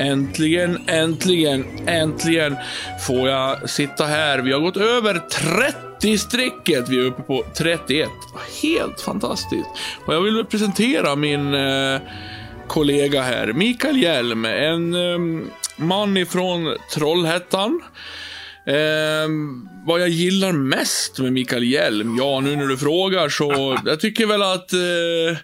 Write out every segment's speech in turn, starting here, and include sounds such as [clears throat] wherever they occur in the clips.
Äntligen, äntligen, äntligen får jag sitta här. Vi har gått över 30-strecket. Vi är uppe på 31. Helt fantastiskt. Och jag vill presentera min eh, kollega här, Mikael Hjelm. En eh, man ifrån Trollhättan. Eh, vad jag gillar mest med Mikael Hjelm? Ja, nu när du frågar så, jag tycker väl att eh,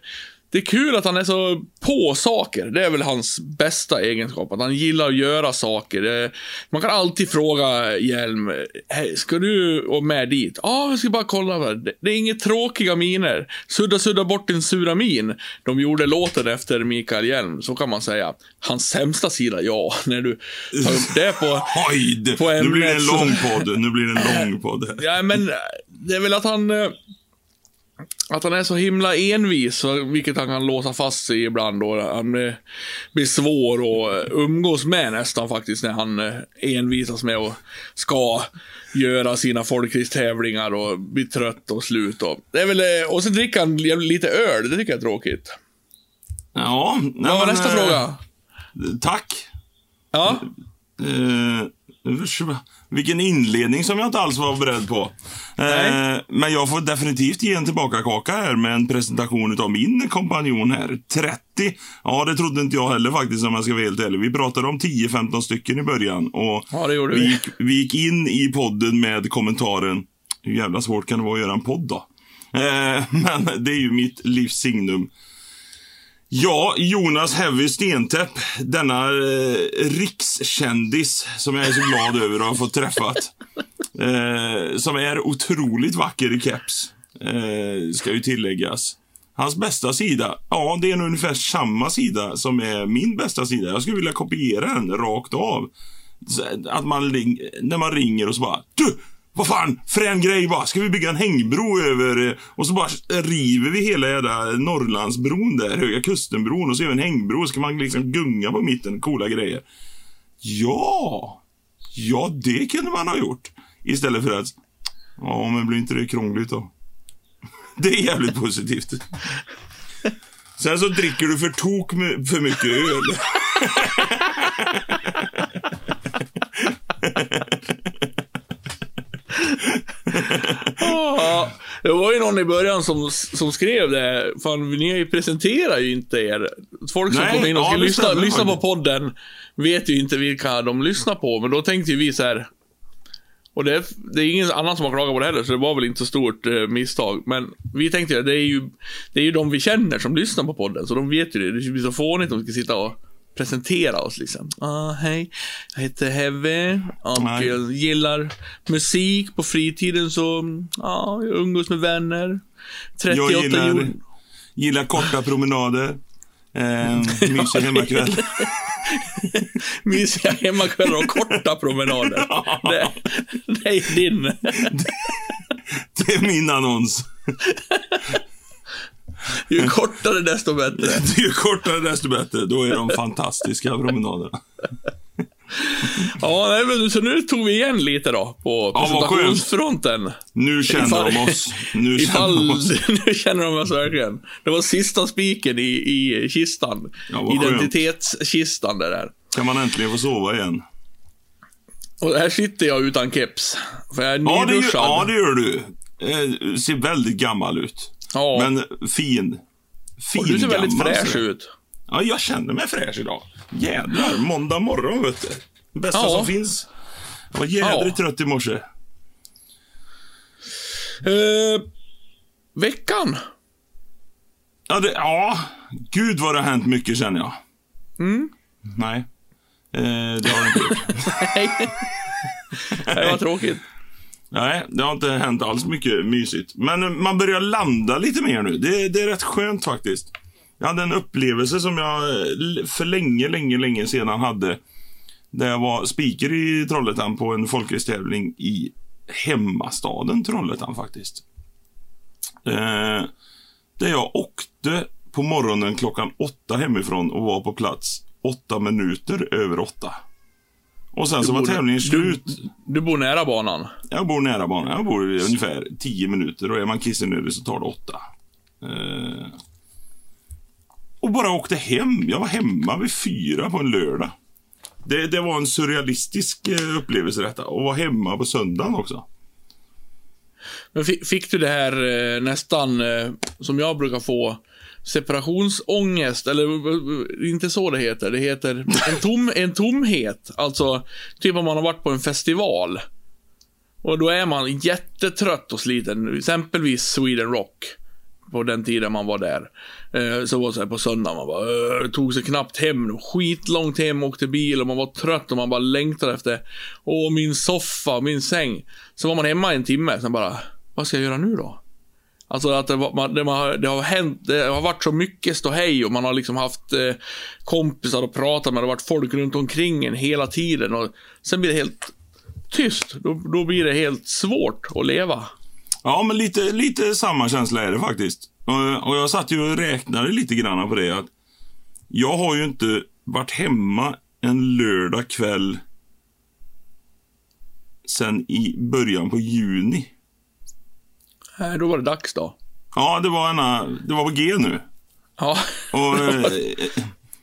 det är kul att han är så på saker. Det är väl hans bästa egenskap. Att han gillar att göra saker. Man kan alltid fråga Hjelm, hey, ska du med dit? Ja, ah, jag ska bara kolla. Det, det är inget tråkiga miner. Sudda, sudda bort din sura min. De gjorde låten efter Mikael Hjelm, så kan man säga. Hans sämsta sida, ja, [laughs] när du tar upp det på... [laughs] Oj, på nu blir det en lång podd. Nu blir det en lång [laughs] podd. ja, men det är väl att han eh, att han är så himla envis, vilket han kan låsa fast sig ibland. Och han blir svår att umgås med nästan faktiskt, när han eh, envisas med att ska göra sina folkracetävlingar och bli trött och slut. Och, det är väl, eh, och sen dricker han lite öl, det tycker jag är tråkigt. Ja. Vad var nästa äh, fråga? Tack. Ja. Uh, vilken inledning som jag inte alls var beredd på. Eh, men jag får definitivt ge en tillbaka-kaka här med en presentation av min kompanjon här. 30. Ja, det trodde inte jag heller faktiskt om jag ska vara helt ärlig. Vi pratade om 10-15 stycken i början. Och ja, vi. Vi gick, vi gick in i podden med kommentaren, hur jävla svårt kan det vara att göra en podd då? Eh, [laughs] men det är ju mitt livs signum. Ja, Jonas Heavy Stentäpp, denna eh, rikskändis som jag är så glad [laughs] över att ha fått träffat. Eh, som är otroligt vacker i keps, eh, ska ju tilläggas. Hans bästa sida, ja det är nog ungefär samma sida som är min bästa sida. Jag skulle vilja kopiera den rakt av. Att man, när man ringer och så bara Du! Vad fan, frän grej bara. Ska vi bygga en hängbro över... Eh, och så bara river vi hela jävla Norrlandsbron där, Höga Kustenbron. Och så gör vi en hängbro. Så kan man liksom gunga på mitten. Coola grejer. Ja! Ja, det kunde man ha gjort. Istället för att... Ja, men blir inte det krångligt då? [laughs] Det är jävligt positivt. Sen så dricker du för tok med för mycket öl. [laughs] ja, det var ju någon i början som, som skrev det. Fan, ni presenterar ju inte er. Folk som kommer in och ska ja, lyssna, lyssna på podden vet ju inte vilka de lyssnar på. Men då tänkte ju vi så här. Och det är, det är ingen annan som har klagat på det heller, så det var väl inte så stort eh, misstag. Men vi tänkte att det är ju, det är ju de vi känner som lyssnar på podden, så de vet ju det. Det blir så fånigt om vi ska sitta och presentera oss liksom. Ah, hej, jag heter Heavy och Nej. jag gillar musik. På fritiden så, ja, ah, jag umgås med vänner. 38 jag gillar, gillar korta promenader. Eh, mysiga hemmakväll. [laughs] mysiga hemmakvällar och korta promenader. [laughs] Det, det är din. Det är min annons. [laughs] Ju kortare desto bättre. [laughs] Ju kortare desto bättre. Då är de fantastiska promenaderna. ja, nej, men, så nu tog vi igen lite då på presentationsfronten. Ja, nu känner ifall, de oss. Nu ifall, känner de oss. [laughs] nu känner de oss verkligen. Det var sista spiken i, i kistan. Ja, Identitetskistan det där. Kan man äntligen få sova igen. Och här sitter jag utan keps. För jag är ja, det gör, ja, det gör du. Eh, ser väldigt gammal ut. Ja. Men fin. Fin Och du ser väldigt fräsch ut. Ja, jag känner mig fräsch idag. Jädrar, måndag morgon vet du. Det bästa ja. som finns. Jag var jädrigt ja. trött i morse. Uh, veckan? Ja, det, ja, gud vad det har hänt mycket känner jag. Mm. Nej, uh, det har det inte gjort. [laughs] Nej, det var tråkigt. Nej, det har inte hänt alls mycket mysigt. Men man börjar landa lite mer nu. Det, det är rätt skönt faktiskt. Jag hade en upplevelse som jag eh, för länge, länge, länge sedan hade. Där jag var speaker i Trollhättan på en folkracetävling i hemmastaden Trollhättan faktiskt. Eh, där jag åkte på morgonen klockan åtta hemifrån och var på plats åtta minuter över åtta. Och sen du så var tävlingen slut. Du, du, bor nära banan? Jag bor nära banan. Jag bor ungefär 10 minuter och är man kissnödig så tar det 8. Eh, och bara åkte hem. Jag var hemma vid fyra på en lördag. Det, det var en surrealistisk eh, upplevelse detta. Och vara hemma på söndagen också. Men fick, fick du det här eh, nästan, eh, som jag brukar få, separationsångest, eller inte så det heter. Det heter en, tom, en tomhet. Alltså, typ om man har varit på en festival. Och då är man jättetrött och sliten. Exempelvis Sweden Rock. På den tiden man var där. Eh, så var det så här på söndagen. man bara, tog sig knappt hem. Skitlångt hem, åkte bil och man var trött och man bara längtade efter, åh min soffa, min säng. Så var man hemma en timme, sen bara, vad ska jag göra nu då? Alltså att det, var, man, det, man, det har hänt, det har varit så mycket ståhej och man har liksom haft eh, kompisar att prata med, det har varit folk runt omkring en hela tiden och sen blir det helt tyst. Då, då blir det helt svårt att leva. Ja, men lite, lite samma känsla är det faktiskt. Och, och jag satt ju och räknade lite grann på det. att Jag har ju inte varit hemma en lördag kväll sen i början på juni. Då var det dags då. Ja, det var, ena, det var på G nu. Ja, Och, [laughs] eh,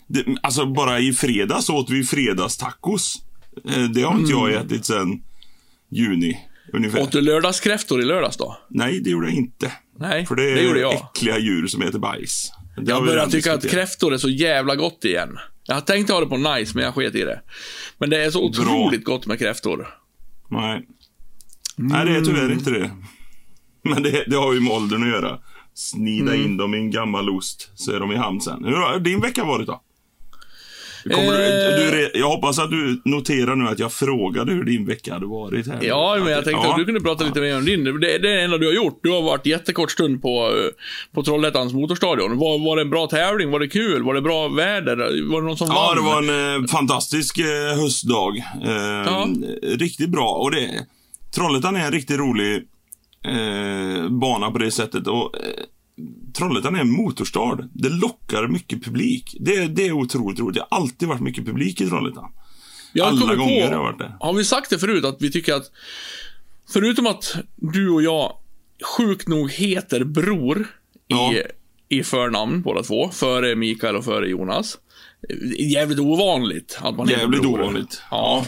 det, alltså bara i fredags åt vi fredagstacos. Eh, Det har inte jag ätit sen juni ungefär. åt du lördagskräftor i lördags då? Nej, det gjorde jag inte. Nej, För det är det gjorde jag. äckliga djur som äter bajs. Det Jag börjar tycka att kräftor är så jävla gott igen. Jag tänkte ha det på nice, men jag sket i det. Men det är så Bra. otroligt gott med kräftor. Nej. Nej, det är tyvärr inte det. [laughs] Men det, det har ju med åldern att göra. Snida Mm. in dem i en gammal ost, så är de i hamn sen. Hur har din vecka varit då? Kommer du, Eh. du, jag hoppas att du noterar nu att jag frågade hur din vecka hade varit. Här. Ja, men jag tänkte ja. att du kunde prata lite mer om din. Det, det är det enda du har gjort. Du har varit jättekort stund på, eh, på Trollhättans motorstadion. Var, var det en bra tävling? Var det kul? Var det bra väder? Var det någon som Ja, vann? det var en eh, fantastisk eh, höstdag. Eh, Ja. Riktigt bra. Och det, Trollhättan är en riktigt rolig eh, bana på det sättet. Och, eh, Trollhättan är en motorstad. Det lockar mycket publik. Det, det är otroligt roligt. Det har alltid varit mycket publik i Trollhättan. Jag alla gånger på, har varit där. Har vi sagt det förut att vi tycker att, förutom att du och jag sjukt nog heter bror Ja. i, i förnamn båda två, före Mikael och före Jonas. Jävligt ovanligt att man Jävligt ovanligt. Ja.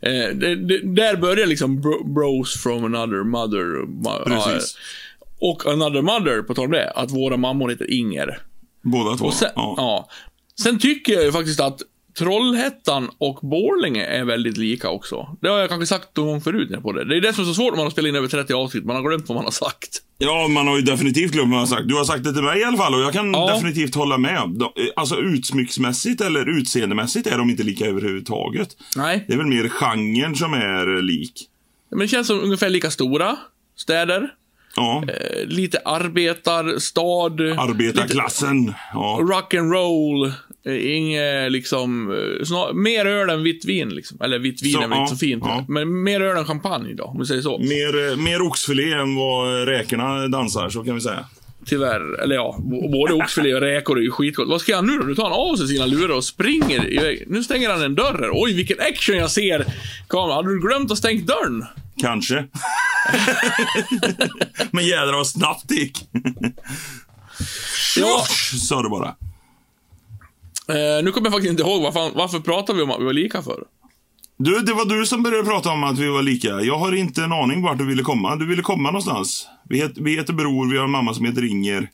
Eh, det, det, där börjar liksom bro, bros from another mother. Precis. ja, och another mother, på tal om det, att våra mammor heter Inger. Båda två. Sen, ja. ja. Sen tycker jag ju faktiskt att Trollhättan och Borlänge är väldigt lika också. Det har jag kanske sagt någon gång förut när på det. Det är det som är så svårt när man har spelat in över 30 avsnitt. Man har glömt vad man har sagt. Ja, man har ju definitivt glömt vad jag har sagt. Du har sagt det till mig i alla fall och jag kan Ja. definitivt hålla med. Eh, Alltså utsmycksmässigt eller utseendemässigt är de inte lika överhuvudtaget. Nej. Det är väl mer genren som är lik. Men det känns som ungefär lika stora städer. Ja. Eh, lite arbetarstad. Arbetarklassen. Ja. Rock and roll. Eh, Inget liksom, eh, snar, mer öl än vitt vin liksom. Eller vitt vin Så, är väl inte ja, så fint. ja. Men mer öl än champagne då, om vi säger så. Mer, eh, mer oxfilé än vad räkorna dansar, så kan vi säga. Tyvärr. Eller ja, både oxfilé och räkor är ju skitgott. Vad ska han nu då? Nu tar han av sig sina lurar och springer iväg. Nu stänger han en dörr här. Oj, vilken action jag ser! Kameran, hade du glömt att stänga dörren? Kanske. [laughs] Men jädrar vad snabbt det gick. Ja. Sa du bara. Eh, nu kommer jag faktiskt inte ihåg varför, varför pratar vi om att vi var lika för. Du, det var du som började prata om att vi var lika. Jag har inte en aning vart du ville komma. Du ville komma någonstans. Vi heter, vi heter Bror, vi har en mamma som heter Inger.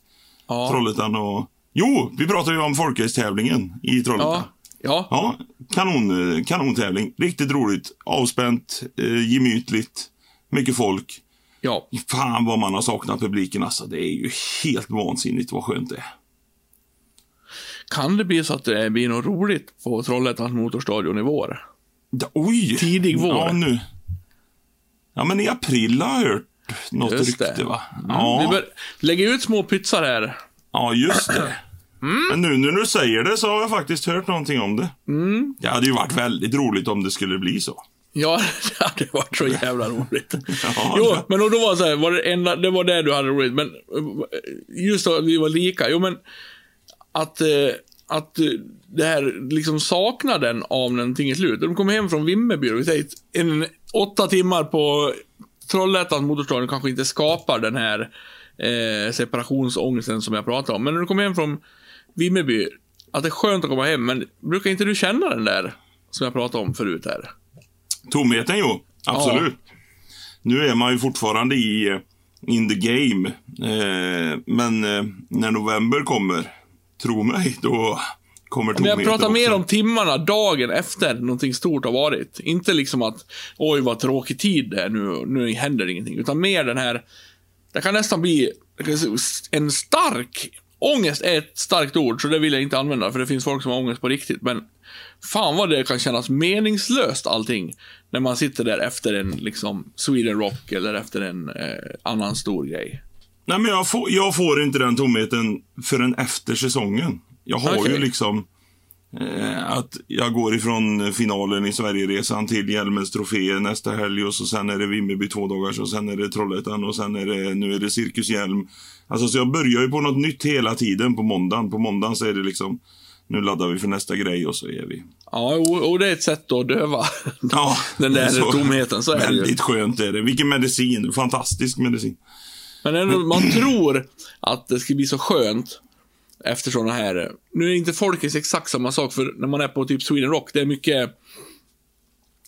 Ja. Trollhättan och... Jo, vi pratade ju om folkracetävlingen i Trollhättan. Ja. Ja. Ja, kanon, eh, kanontävling. Riktigt roligt. Avspänt, eh, gemytligt, mycket folk. Ja. Fan vad man har saknat publiken alltså. Det är ju helt vansinnigt vad skönt det är. Kan det bli så att det blir något roligt på Trollhättans motorstadion i vår? Da, oj! Tidig vår. Ja, nu. Ja, men i april har jag hört något Just det. rykte, va? Vi Ja, bör lägga ut små pytsar här. ja, just det. Mm. Men nu när du säger det så har jag faktiskt hört någonting om det. Mm. Det hade ju varit väldigt roligt om det skulle bli så. Ja, [laughs] det hade varit så jävla roligt. [laughs] Ja, jo, det- men då, var det så här, var det, enda, det var det du hade roligt, men eh, just att vi var lika. Jo, men att, eh, att eh, det här liksom saknaden av någonting i slut. De kommer hem från Vimmerby och säger en åtta timmar på Trollhättans motorstadion kanske inte skapar den här eh, separationsångesten som jag pratade om. Men när du kommer hem från Vimmerby, att det är skönt att komma hem, men brukar inte du känna den där som jag pratade om förut här. Tomheten, jo. Absolut. Nu är man ju fortfarande i eh, in the game. Eh, men eh, när november kommer, tro mig, då kommer Men tomheten jag pratar mer om timmarna, dagen efter någonting stort har varit. Inte liksom att, oj vad tråkig tid det är, nu, nu händer ingenting. Utan mer den här, det kan nästan bli en stark, ångest är ett starkt ord, så det vill jag inte använda, för det finns folk som har ångest på riktigt. Men fan vad det kan kännas meningslöst allting. När man sitter där efter en liksom Sweden Rock eller efter en eh, annan stor grej. Nej, men jag får, jag får inte den tomheten förrän efter säsongen. Jag har Okej. ju liksom eh, att jag går ifrån finalen i Sverigeresan till Hjälmens trofé nästa helg och så sen är det Vimmerby två dagar och sen är det Trollhättan och sen är det, nu är det Cirkus Hjälm. Alltså så jag börjar ju på något nytt hela tiden på måndagen. På måndagen så är det liksom, nu laddar vi för nästa grej och så är vi. Ja, och, och det är ett sätt att döva Ja, [laughs] den där så- tomheten, så är det ju. Väldigt skönt är det. Vilken medicin. Fantastisk medicin. Men ändå, man tror att det ska bli så skönt efter såna här... Nu är inte Folkis exakt samma sak, för när man är på typ Sweden Rock, det är mycket...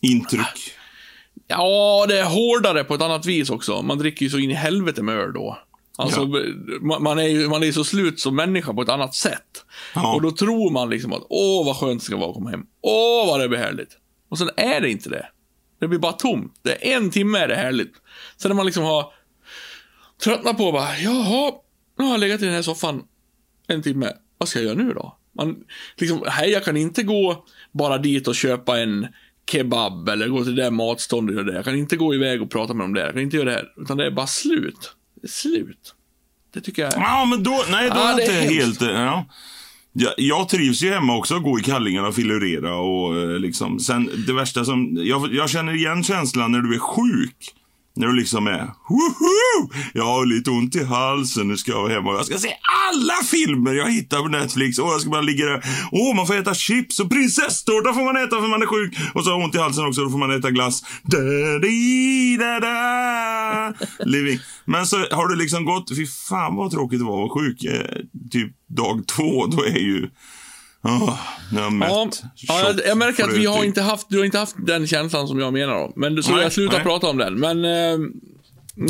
Intryck. Ja, det är hårdare på ett annat vis också. Man dricker ju så in i helvete med öl då. Alltså, man, man är ju man är så slut som människa på ett annat sätt. Ja. Och då tror man liksom att, åh vad skönt det ska vara att komma hem. Åh vad det blir härligt. Och sen är det inte det. Det blir bara tomt. Det är en timme är det härligt. Sen när man liksom har tröttnat på bara, jaha, nu har jag legat i den här soffan en timme. Vad ska jag göra nu då? Man, liksom, hej, jag kan inte gå bara dit och köpa en kebab eller gå till det matståndet och det. Jag kan inte gå iväg och prata med dem där. Jag kan inte göra det här. Utan det är bara slut. Det är slut. Det tycker jag är... Ja, men då, nej, då Ja, är det inte helt... Ja. Jag, jag trivs ju hemma också, gå i kallingarna och filurera och eh, liksom. Sen det värsta som, jag, jag känner igen känslan när du är sjuk. När du liksom är, woho! Jag har lite ont i halsen, nu ska jag hemma och jag ska se alla filmer jag hittar på Netflix. Och jag ska bara ligga där, åh man får äta chips och prinsesstårta får man äta för man är sjuk. Och så har jag ont i halsen också, då får man äta glass. Da, di, da, da. [laughs] Living. Men så har du liksom gått, fy fan vad tråkigt det var att vara sjuk. Eh, typ dag två, då är ju, åh, nu har jag mätt. Ja, ja jag, märker att vi har inte haft, du har inte haft den känslan som jag menar då. Men så Nej, jag slutar nej. prata om den. Men, eh,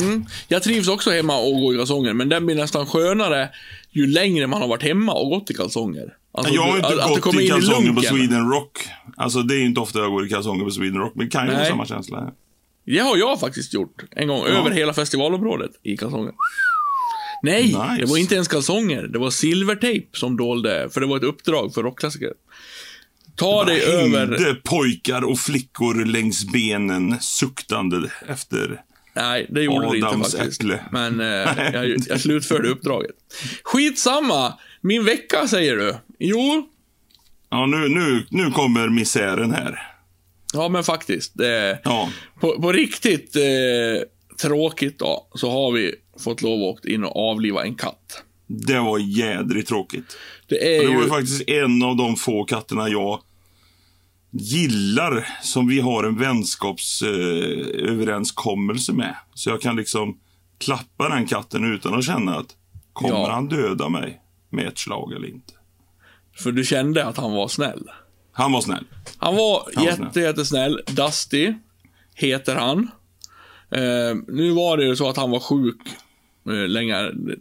mm, jag trivs också hemma och gå i kalsonger, men den blir nästan skönare ju längre man har varit hemma och gått i kalsonger. Alltså, Jag har inte att- att det gått kommer i kalsonger på lunken. Sweden Rock. Alltså det är inte ofta jag går i kalsonger på Sweden Rock, men kan ju samma känsla. Det har jag faktiskt gjort. En gång, över hela festivalområdet i kalsonger. Nej, Nice. det var inte ens kalsonger. Det var silvertejp som dolde, för det var ett uppdrag för rockklassiker. Ta dig över... Pojkar och flickor längs benen suktande efter... Nej, det gjorde det inte Adams faktiskt. äpple. Men eh, [laughs] jag, jag slutförde uppdraget. Skitsamma! Min vecka, säger du? Jo, Ja, nu, nu, nu kommer misären här. ja men faktiskt. Det, Ja. på, på riktigt eh, tråkigt då, så har vi fått lov att åka in och avliva en katt. Det var jädrigt tråkigt. Det är Och det var ju... faktiskt en av de få katterna jag gillar som vi har en vänskapsöverenskommelse eh, med. Så jag kan liksom klappa den katten utan att känna att kommer Ja. han döda mig med ett slag eller inte. För du kände att han var snäll. Han var snäll. Han var Han var jätte, jättesnäll. Dusty heter han. Eh, nu var det ju så att han var sjuk eh, länge. Det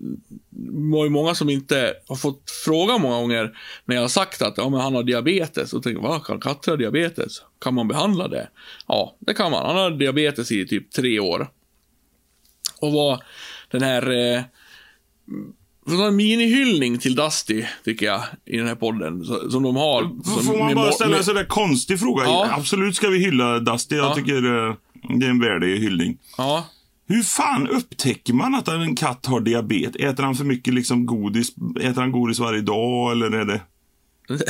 var ju många som inte har fått fråga många gånger när jag har sagt att ja, men han har diabetes. Och tänker, vad kan katter ha diabetes? Kan man behandla det? Ja, det kan man. Han har diabetes i typ tre år. Och var den här eh, en minihyllning till Dusty, tycker jag, i den här podden. Som de har. som- Får man bara ställa en sådär konstig fråga? Ja. Absolut ska vi hylla Dusty. Jag Ja. tycker eh, det är en värdig hyllning. Ja. Hur fan upptäcker man att en katt har diabetes? Äter han för mycket liksom godis? Äter han godis varje dag eller är det? [laughs]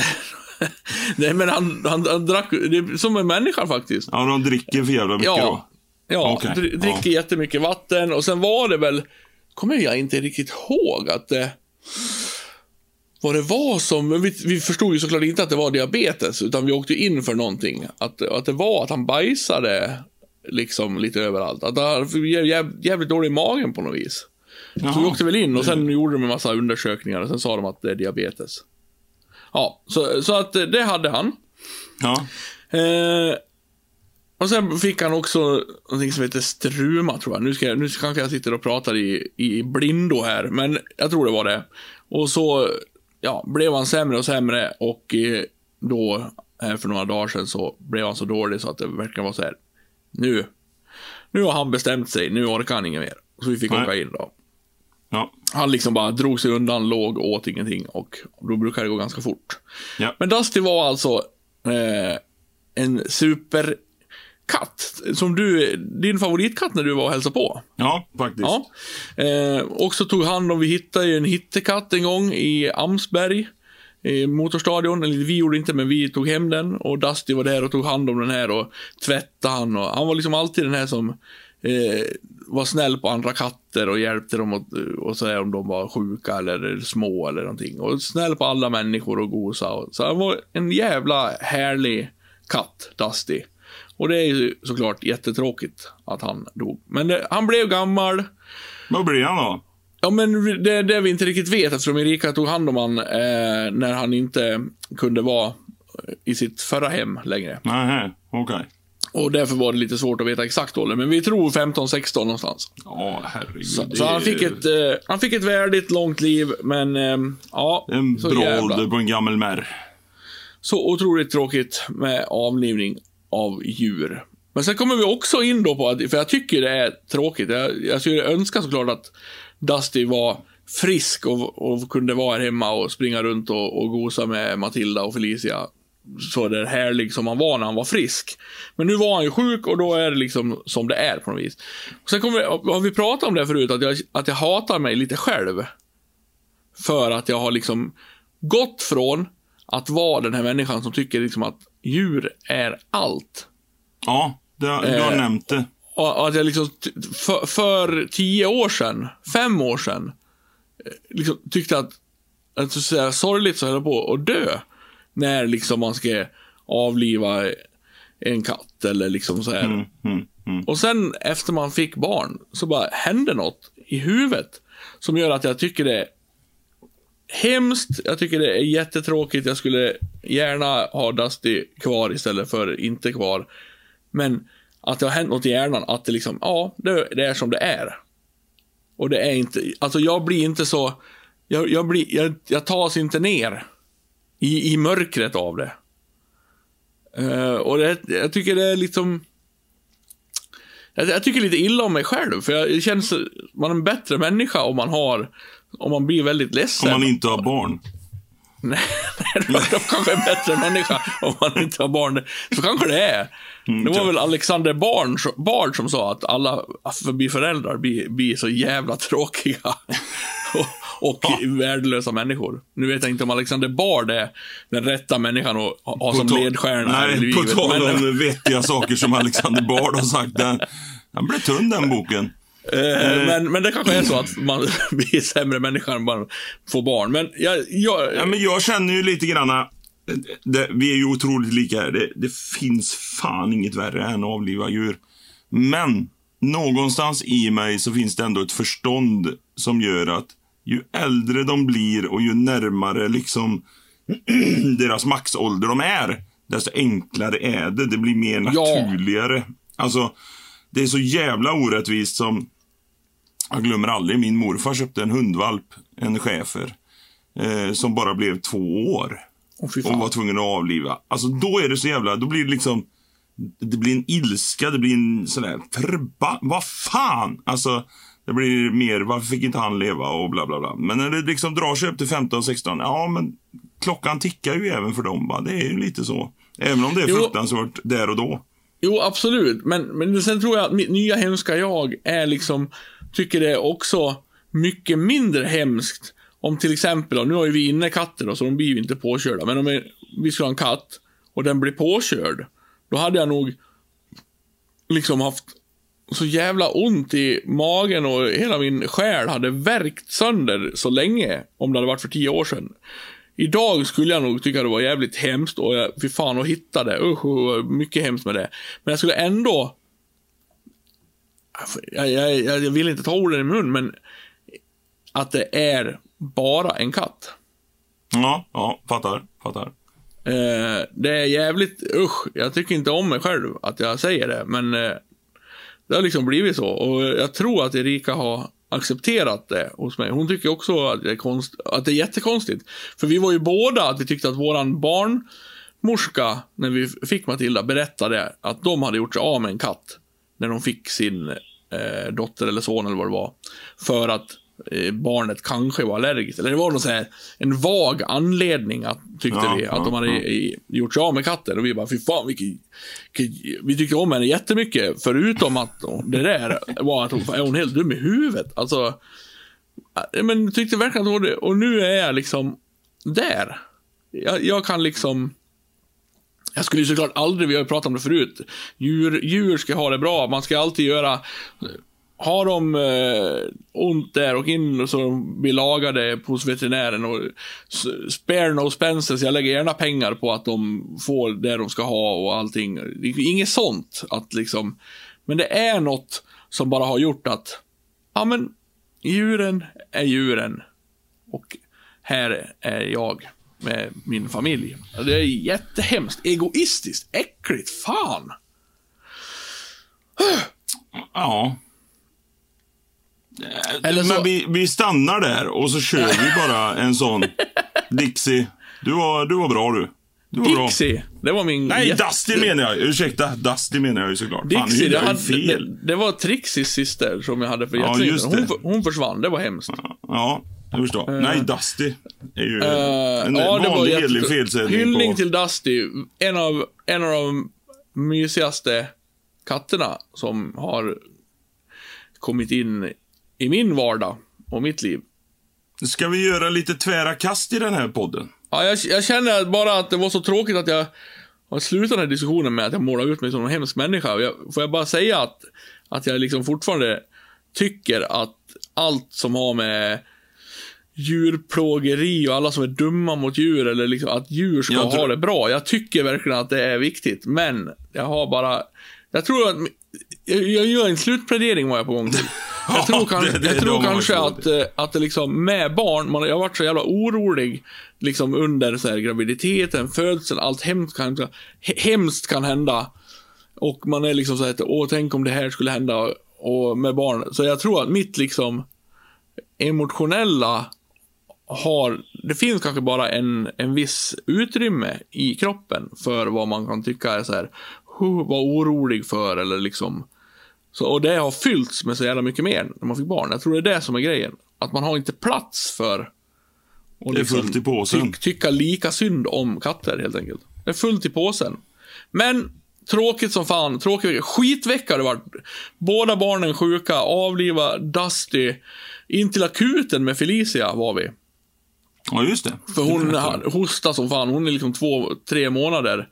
Nej, men han, han, han drack, det är som en människa faktiskt. Ja, de dricker för jävla mycket då. Ja, ja Okej, dri- dricker jättemycket vatten och sen var det väl, kommer jag inte riktigt ihåg att det, vad det var som, men vi, vi förstod ju såklart inte att det var diabetes, utan vi åkte in för någonting. Att, att det var att han bajsade liksom lite överallt. Att han var jäv, jävligt dålig i magen på något vis. Så vi åkte väl in och sen gjorde de en massa undersökningar och sen sa de att det är diabetes. Ja, så, så att det hade han. Ja. Eh, och sen fick han också någonting som heter struma, tror jag. Nu, ska jag, nu kanske jag sitter och pratar i, i blindo här, men jag tror det var det. Och så ja, blev han sämre och sämre och eh, då, här för några dagar sedan, så blev han så dålig så att det verkligen var så här. Nu, nu har han bestämt sig, nu orkar han inget mer. Så vi fick Nej. åka in då. Ja. Han liksom bara drog sig undan, låg, åt ingenting och då brukar det gå ganska fort. Ja. Men Dusty var alltså eh, en superkatt. Som du, din favoritkatt när du var och hälsade på. Ja, faktiskt. Ja. Eh, också tog hand om, vi hittade ju en hittekatt en gång i Amsberg. I motorstadion, eller vi gjorde inte, men vi tog hem den och Dusty var där och tog hand om den här och tvättade han och han var liksom alltid den här som eh, var snäll på andra katter och hjälpte dem att, eh, och säga om de var sjuka eller små eller någonting. Och snäll på alla människor och gosa. Och, så han var en jävla härlig katt, Dusty. Och det är ju såklart jättetråkigt att han dog. Men det, han blev gammal. Vad blir han då? Ja, men det det vi inte riktigt vet eftersom Erika tog hand om han eh, när han inte kunde vara i sitt förra hem längre. Nähä, okej. Och därför var det lite svårt att veta exakt ålder, men vi tror 15-16 någonstans. Ja, herregud. Så, så han, fick ett, eh, han fick ett värdigt, långt liv, men eh, ja, En bra ålder på en gammal märr. Så otroligt tråkigt med avlivning av djur. Men sen kommer vi också in då på att, för jag tycker det är tråkigt. Jag, jag skulle önska såklart att Dusty var frisk och, och kunde vara här hemma och springa runt och, och gosa med Matilda och Felicia. Så där härlig som han var när han var frisk. Men nu var han ju sjuk och då är det liksom som det är på något vis. Och sen kommer har vi pratat om det förut, att jag, att jag hatar mig lite själv. För att jag har liksom gått från att vara den här människan som tycker liksom att djur är allt. Ja, det, du har Eh, nämnt det. Och att jag liksom, för, för tio år sedan, fem år sedan, eh, liksom tyckte att, att så säga, sorgligt så höll jag på att dö. När liksom man ska avliva en katt eller liksom så här. Mm, mm, mm. Och sen efter man fick barn så bara hände något i huvudet som gör att jag tycker det är hemskt. Jag tycker det är jättetråkigt. Jag skulle gärna ha Dusty kvar istället för inte kvar. Men att det har hänt något i hjärnan, att det liksom, ja, det, det är som det är. Och det är inte, alltså jag blir inte så, jag, jag blir, jag, jag tas inte ner i, i mörkret av det. Eh, och det, jag tycker det är liksom, jag, jag tycker lite illa om mig själv, för jag, känns, man är en bättre människa om man har, om man blir väldigt ledsen. Om man inte har barn. [laughs] Nej, de kanske är en bättre människa om man inte har barn. Så kanske det är. Det var väl Alexander Bard, Bard som sa att alla föräldrar blir, blir så jävla tråkiga. [laughs] och och värdelösa människor. Nu vet jag inte om Alexander Bard är den rätta människan att ha som ledstjärna i Nej, på livet. tal Men, om vettiga saker som Alexander Bard har sagt. Den, den blev tunn den boken. eh, men, men det kanske är så att man [laughs] blir sämre människa om man får barn. Men jag, jag, Ja, men jag känner ju lite grann. Det, vi är ju otroligt lika. Det, det finns fan inget värre än att avliva djur. Men någonstans i mig så finns det ändå ett förstånd som gör att ju äldre de blir och ju närmare liksom [clears throat] deras maxålder de är, desto enklare är det. Det blir mer Ja. naturligare. Alltså, det är så jävla orättvist som... Jag glömmer aldrig, min morfar köpte en hundvalp, en schäfer, eh, som bara blev två år. Fy Och var tvungen att avliva. Alltså då är det så jävla, då blir det liksom, det blir en ilska, det blir en sån där förba, vad fan! Alltså, det blir mer, varför fick inte han leva och bla bla bla. Men när det liksom drar sig upp till 15 och 16, ja men klockan tickar ju även för dem va. Det är ju lite så. Även om det är Jo. fruktansvärt där och då. Jo, absolut. Men, men sen tror jag att mitt nya hemska jag är liksom, tycker det är också mycket mindre hemskt om till exempel, då, nu har ju vi innekatter då, så de blir ju inte påkörda, men om vi skulle ha en katt och den blir påkörd, då hade jag nog liksom haft så jävla ont i magen och hela min själ hade värkt sönder så länge om det hade varit för tio år sedan. Idag skulle jag nog tycka det var jävligt hemskt och jag, fy fan att hitta det. Usch, uh, mycket hemskt med det. Men jag skulle ändå... Jag, jag, jag, jag vill inte ta orden i mun, men att det är bara en katt. Ja, ja, fattar, fattar. Eh, det är jävligt, usch, jag tycker inte om mig själv att jag säger det, men eh, det har liksom blivit så. Och jag tror att Erika har accepterat det hos mig. Hon tycker också att det är, konst, att det är jättekonstigt. För vi var ju båda att vi tyckte att våran barnmorska, när vi fick Matilda, berättade att de hade gjort sig av med en katt. När de fick sin eh, dotter eller son eller vad det var. För att barnet kanske var allergiskt. Eller det var någon så här, en vag anledning, att, tyckte Ja, vi, att ja, de hade ja. gjort sig av med katten. Och vi bara, fy fan, vilken, vi tyckte om henne jättemycket. Förutom att det där var att hon, är hon helt dum i huvudet? Alltså, men tyckte verkligen att hon det. Och nu är jag liksom där. Jag, jag kan liksom... Jag skulle ju såklart aldrig, vi har ju pratat om det förut, djur, djur ska ha det bra. Man ska alltid göra, har de eh, ont där och in och så de blir lagade hos veterinären och spare no expenses. Jag lägger gärna pengar på att de får det de ska ha och allting. Inget sånt att liksom, men det är något som bara har gjort att, ja men, djuren är djuren. Och här är jag med min familj. Det är jättehemskt, egoistiskt, äckligt, fan. Ja. Eller så- Men vi, vi stannar där och så kör vi [laughs] bara en sån. Dixie, du var, du var bra du. Du var bra. Dixie, det var min... Nej, jätte- Dusty menar jag. Ursäkta, Dusty menar jag ju såklart. Fan, Dixie, nu det, hade, fel. det, det var Trixis syster som jag hade för Ja, just hon, hon försvann, det var hemskt. Ja, jag förstår. Nej, Dusty är ju Eh, en ja, det var vanlig hederlig jätte- felsägning Hyllning på... till Dusty, en av, en av de mysigaste katterna som har kommit in i min vardag och mitt liv. Ska vi göra lite tvära kast i den här podden? Ja, jag, jag känner bara att det var så tråkigt att jag har slutat den här diskussionen med att jag målar ut mig som en hemsk människa. Jag, får jag bara säga att, att jag liksom fortfarande tycker att allt som har med djurplågeri och alla som är dumma mot djur eller liksom att djur ska tror- ha det bra. Jag tycker verkligen att det är viktigt, men jag har bara... Jag tror att... Jag, jag gör en slutplädering var jag på gång till. [laughs] Jag Ja, tror, kan, det- det- jag tror kanske att, eh, att det liksom med barn, man, jag har varit så jävla orolig liksom under så här, graviditeten, födseln, allt hemskt kan, he- hemskt kan hända. Och man är liksom så här, åh tänk om det här skulle hända och med barn. Så jag tror att mitt liksom emotionella har, det finns kanske bara en, en viss utrymme i kroppen för vad man kan tycka är så här, "Huh, var orolig för eller liksom. Så, och det har fyllts med så jävla mycket mer när man fick barn. Jag tror det är det som är grejen. Att man har inte plats för att Det är fullt i påsen. tyck- tycka lika synd om katter helt enkelt. Det är fullt i påsen. Men tråkigt som fan. Tråkig vecka. Skitvecka det varit. Båda barnen sjuka, avliva Dusty. In till akuten med Felicia var vi. Ja, just det. För hon hostar som fan. Hon är liksom två, tre månader.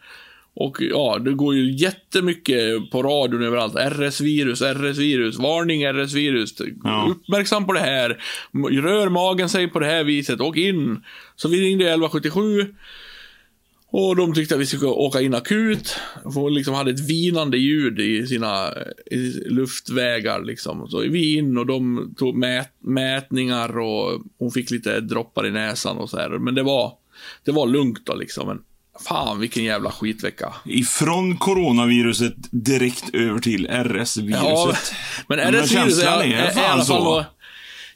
Och ja, det går ju jättemycket på radion överallt. RS-virus, RS-virus, varning RS-virus. Ja. Uppmärksam på det här. Rör magen sig på det här viset, åk in. Så vi ringde 1177. Och de tyckte att vi skulle åka in akut. För liksom hade ett vinande ljud i sina i luftvägar. Liksom. Så vi in och de tog mät, mätningar och hon fick lite droppar i näsan och så här. Men det var, det var lugnt då liksom. Men fan vilken jävla skitvecka. Ifrån coronaviruset direkt över till Ja, RS-viruset. men men RS-virus är, är, är är, i alla fall nå-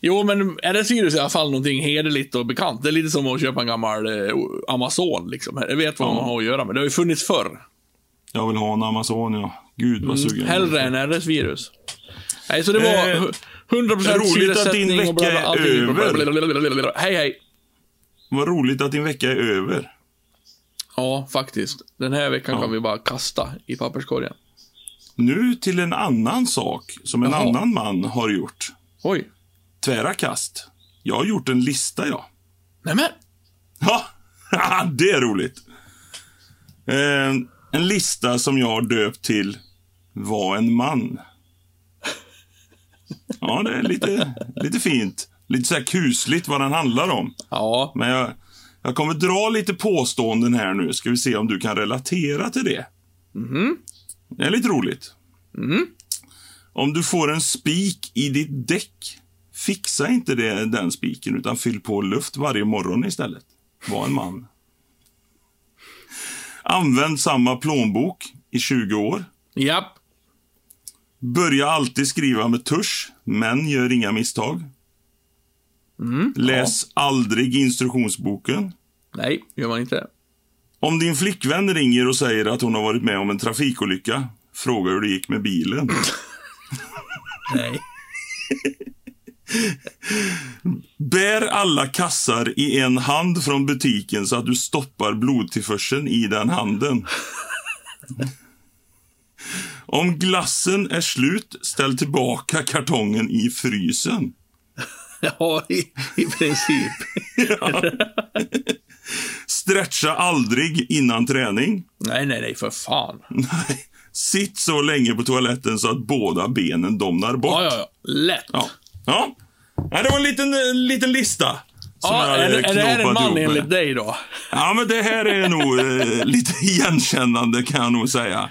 Jo, men RS-virus är i alla fall någonting hederligt och bekant. Det är lite som att köpa en gammal eh, Amazon, liksom. Jag vet vad Ja. man har att göra med. Det har ju funnits förr. Jag vill ha en Amazon, ja. Gud vad sugen. jag är. Hellre än RS-virus. Nej, så det var Eh, hu- 100% roligt att din vecka är över. Hej, hej. Vad roligt att din vecka är över. Ja, faktiskt. Den här veckan Ja. kan vi bara kasta i papperskorgen. Nu till en annan sak som en Jaha. annan man har gjort. Oj. Tvära kast. Jag har gjort en lista, ja. Nämen. Ja, [laughs] det är roligt. Eh, en lista som jag har döpt till Var en man. Ja, det är lite, lite fint. Lite så här kusligt vad den handlar om. Ja. Men jag, jag kommer dra lite påståenden här nu. Ska vi se om du kan relatera till det. Det är lite roligt. Om du får en spik i ditt däck, fixa inte det, den spiken utan fyll på luft varje morgon istället. Var en man. Använd samma plånbok i 20 år. Japp. Börja alltid skriva med tusch, men gör inga misstag. Läs aldrig instruktionsboken. Nej, gör man inte. Om din flickvän ringer och säger att hon har varit med om en trafikolycka, fråga hur det gick med bilen. [laughs] Nej. [laughs] Bär alla kassar i en hand från butiken så att du stoppar blodtillförseln i den handen. [laughs] Om glassen är slut, ställ tillbaka kartongen i frysen. [laughs] Ja, i, i princip. Stretcha aldrig innan träning. Nej, nej, nej, för fan. Nej. Sitt så länge på toaletten så att båda benen domnar bort. Ja, ja, ja. Lätt. Ja. ja. ja det var en liten, eh, liten lista. Ja, är, det- är det här en man enligt dig då? Ja, men det här är nog eh, lite igenkännande kan jag nog säga.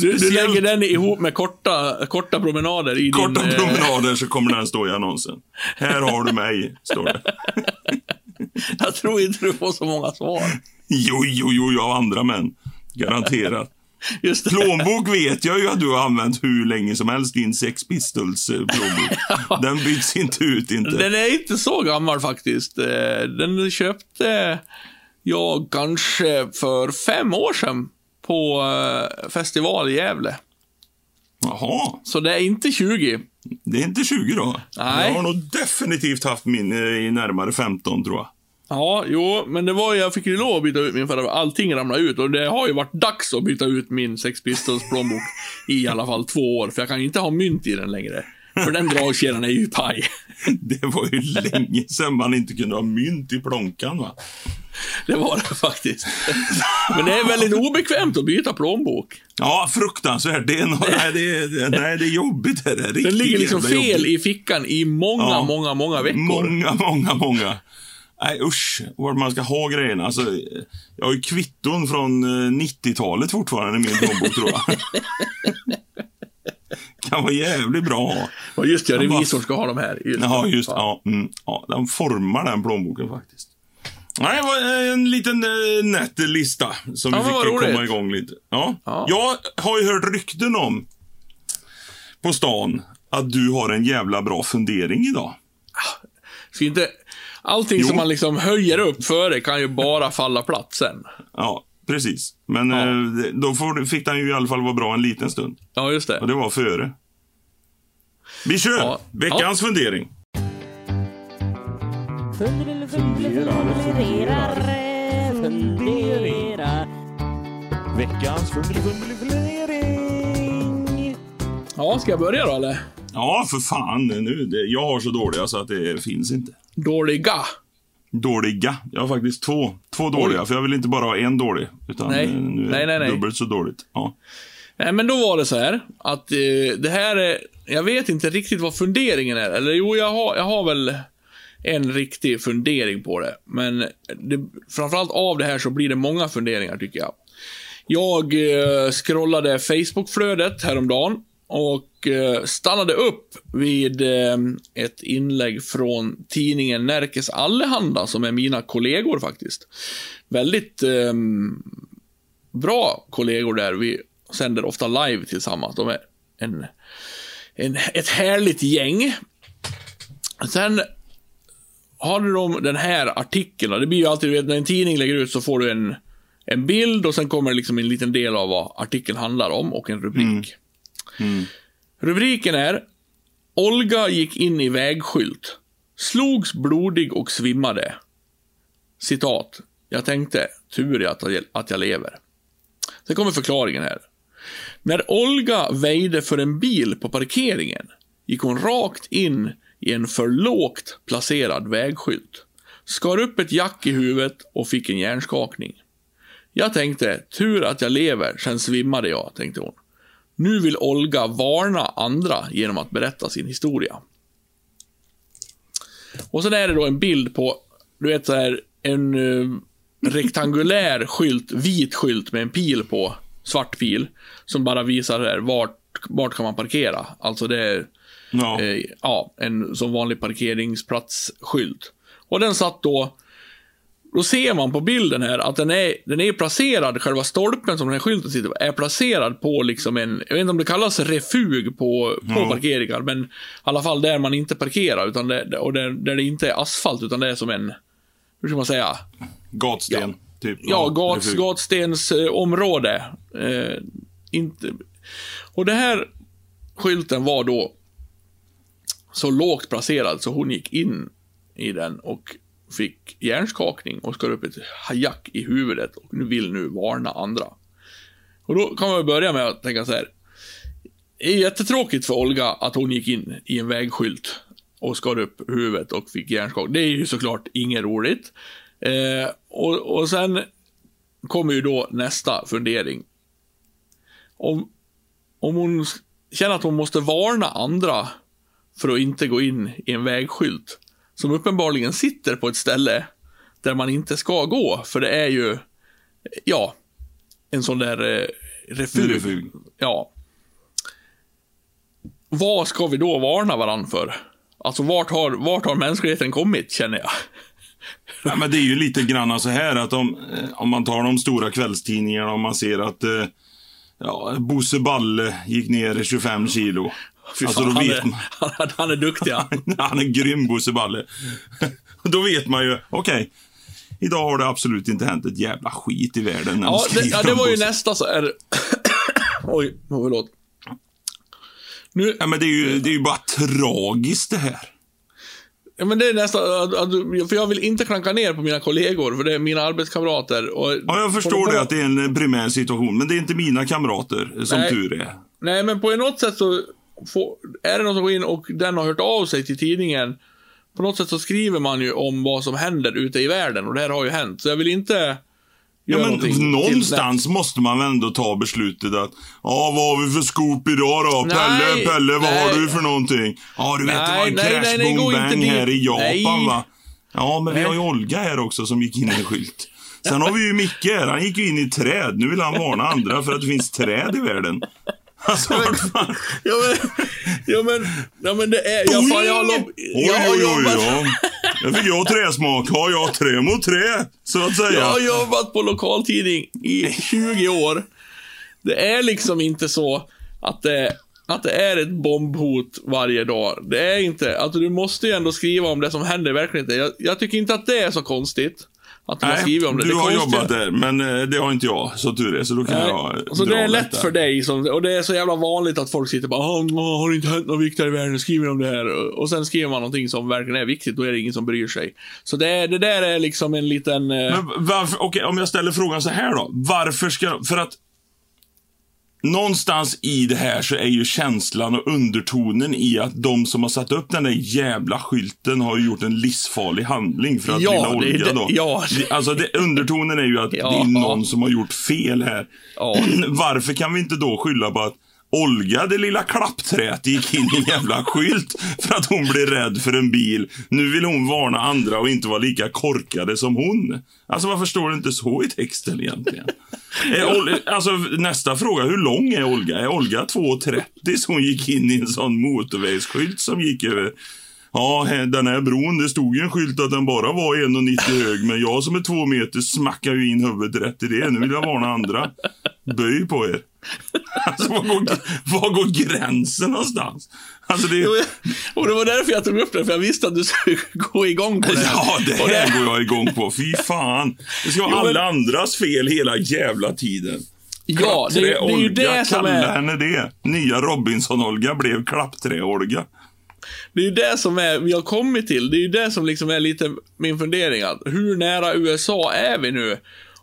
Du, du lägger den ihop med korta, korta promenader i Korta din... eh, promenader så kommer den stå i annonsen. Här har du mig, står det. [laughs] Jag tror inte du får så många svar. Jo, jo, jo, av andra män. Garanterat. Just det. Plånbok vet jag ju att du har använt hur länge som helst, din Sex Pistols eh, plånbok. [laughs] Den byts inte ut inte. Den är inte så gammal faktiskt. Eh, Den köpte jag kanske för fem år sedan på eh, festival i Gävle. Jaha, Så det är inte 20. det är inte 20 då? Nej. Jag har nog definitivt haft min eh, i närmare 15 tror jag. Ja, jo, men det var jag fick ju lov att byta ut min för att allting ramlade ut och det har ju varit dags att byta ut min Sex Pistols plånbok i alla fall två år, för jag kan ju inte ha mynt i den längre. För den dragkedjan är ju paj. [laughs] Det var ju länge sedan man inte kunde ha mynt i plånkan va? Det var det faktiskt. Men det är väldigt obekvämt att byta plånbok. Ja, fruktansvärt. Det är, no nej, det är, nej, det är jobbigt. Det är riktigt Den ligger liksom fel jobbigt. i fickan i många, Ja. många, många veckor. Många, många, många. Nej usch, vart man ska ha grejerna. Alltså, jag har ju kvitton från eh, 90-talet fortfarande i min plånbok tror jag. [laughs] kan vara jävligt bra just ja, Den bara- revisorn ska ha de här. Just Ja, det. just ja, mm, ja. Den formar den plånboken faktiskt. Nej, det var en liten äh, nätt lista som Ja, vi vad fick roligt. komma igång lite. Ja. Ja. Jag har ju hört rykten om på stan att du har en jävla bra fundering idag. Ska inte... Allting Jo. som man liksom höjer upp före kan ju bara falla platt sen. Ja, precis. Men Ja. eh, då får, fick den ju i alla fall vara bra en liten stund. Ja, just det. Och det var före. Vi kör! Ja. Veckans fundering. Veckans fundering. Ja, ska jag börja då eller? Ja, för fan. Nu, det, jag har så dåliga så att det finns inte. Dåliga. Dåliga. Jag har faktiskt två, två dåliga, för jag vill inte bara ha en dålig. Utan Nej. nu är Nej, nej, nej. dubbelt så dåligt. Ja. Nej, men då var det så här att eh, det här är... Jag vet inte riktigt vad funderingen är. Eller jo, jag har, jag har väl en riktig fundering på det. Men det, framförallt av det här så blir det många funderingar tycker jag. Jag eh, scrollade Facebookflödet häromdagen och eh, stannade upp vid eh, ett inlägg från tidningen Närkes Allehanda som är mina kollegor faktiskt. Väldigt eh, bra kollegor där. Vi sänder ofta live tillsammans. De är en, en, ett härligt gäng. Sen hade de den här artikeln. Det blir ju alltid, du vet, när en tidning lägger ut så får du en, en bild och sen kommer det liksom en liten del av vad artikeln handlar om och en rubrik. Mm. Rubriken är Olga gick in i vägskylt. Slogs blodig och svimmade. Citat. Jag tänkte, tur är att jag, att jag lever. Sen kommer förklaringen här. När Olga väjde för en bil på parkeringen gick hon rakt in i en för lågt placerad vägskylt. Skar upp ett jack i huvudet och fick en hjärnskakning. Jag tänkte, tur att jag lever, sen svimmade jag, tänkte hon. Nu vill Olga varna andra genom att berätta sin historia. Och sen är det då en bild på, du vet så här, en eh, rektangulär [laughs] skylt, vit skylt med en pil på, svart pil, som bara visar här, vart, vart kan man parkera. Alltså det är, Ja. eh, ja, en som vanlig parkeringsplatsskylt. Och den satt då då ser man på bilden här att den är, den är placerad, själva stolpen som den här skylten sitter på, är placerad på liksom en, jag vet inte om det kallas refug på, på Ja. parkeringar, men i alla fall där man inte parkerar, utan det, och där, där det inte är asfalt, utan det är som en, hur ska man säga? Gatsten, typ. Ja, gats, gatstensområde. Eh, inte... Och det här skylten var då så lågt placerad så hon gick in i den och fick hjärnskakning och skar upp ett hajack i huvudet och vill nu varna andra. Och då kan man börja med att tänka så här. Det är jättetråkigt för Olga att hon gick in i en vägskylt och skar upp huvudet och fick hjärnskakning. Det är ju såklart inget roligt. Eh, och, och sen kommer ju då nästa fundering. Om, om hon känner att hon måste varna andra för att inte gå in i en vägskylt som uppenbarligen sitter på ett ställe där man inte ska gå, för det är ju, ja, en sån där eh, refug. Ja. Vad ska vi då varna varandra för? Alltså, vart har, vart har mänskligheten kommit, känner jag? Ja, men det är ju lite grann så här att om, eh, om man tar de stora kvällstidningarna och man ser att eh, ja, Bosse Balle gick ner 25 kilo. Fy Alltså, fan, då han, vet är, man- [laughs] han, han är duktig. han. [laughs] Han är grym Bosse Balle. [laughs] då vet man ju, okej. idag har det absolut inte hänt ett jävla skit i världen. Ja, de det, ja, det var ju nästa så är [coughs] Oj, oh, förlåt. Nu, Ja, men det är, ju, det är ju bara tragiskt det här. ja, men det är nästa, att- att- för jag vill inte klanka ner på mina kollegor, för det är mina arbetskamrater. Och, Ja, jag förstår på, det att det är en primär situation, men det är inte mina kamrater, som Nej. tur är. Nej, men på något sätt så får, är det någon som går in och den har hört av sig till tidningen. På något sätt så skriver man ju om vad som händer ute i världen och det här har ju hänt. Så jag vill inte Ja, men till- någonstans måste man väl ändå ta beslutet att Ja, vad har vi för scoop idag då? Nej, Pelle, Pelle, vad nej. har du för någonting? Ja, du vet, det var en Nej, crash nej, boom bang dit. här i Japan va? Ja, men vi har ju Olga här också som gick in i en skylt. [laughs] Sen har vi ju Micke här, han gick ju in i träd. Nu vill han varna andra för att det finns träd i världen. Alltså, fan? Ja men, ja men, ja men det är, ja fan jag har, lob, Oj, jag har oj, oj, ja. Jag fick jag träsmak. Ja, jag trä mot trä, så att säga. jag har jobbat på lokaltidning i 20 år. Det är liksom inte så att det, att det är ett bombhot varje dag. Det är inte, alltså du måste ju ändå skriva om det som händer i verkligheten. Jag, jag tycker inte att det är så konstigt. Att du har Nej, skrivit om det. du det har konstiga- jobbat där, men eh, det har inte jag, så tur är. Så då kan Nej. jag Så dra det är lätt för dig, som, och det är så jävla vanligt att folk sitter bara "Ah, har det inte hänt något viktigt i världen, skriver om det här. Och- sen skriver man någonting som verkligen är viktigt, då är det ingen som bryr sig. Så det, det där är liksom en liten... eh, Men varför, okej, om jag ställer frågan så här då. Varför ska, för att Någonstans i det här så är ju känslan och undertonen i att de som har satt upp den där jävla skylten har gjort en livsfarlig handling för att Ja, vinna Olga det- då. ja. Alltså det, undertonen är ju att Ja. det är någon som har gjort fel här. Ja. [clears throat] Varför kan vi inte då skylla på att Olga, det lilla klappträet, gick in i en jävla skylt för att hon blev rädd för en bil. Nu vill hon varna andra och inte vara lika korkade som hon. Alltså varför står det inte så i texten egentligen? Är Ol- alltså nästa fråga, hur lång är Olga? Är Olga 2,30 så hon gick in i en sån motorvägsskylt som gick över Ja, den här bron, det stod ju en skylt att den bara var 1,90 hög, men jag som är två meter smackar ju in huvudet rätt i det. Nu vill jag varna andra. Böj på er. Alltså, var går, var går gränsen någonstans? Alltså, det, Och det var därför jag tog upp det, för jag visste att du skulle [laughs] gå igång på det. ja, det här går jag igång på. Fy fan. Det ska vara Jo, men- alla andras fel hela jävla tiden. Ja, det, är- det är ju det som är... henne det. Nya Robinson-Olga blev klappträ-Olga. Det är ju det som är, vi har kommit till. Det är ju det som liksom är lite min fundering. Att hur nära USA är vi nu?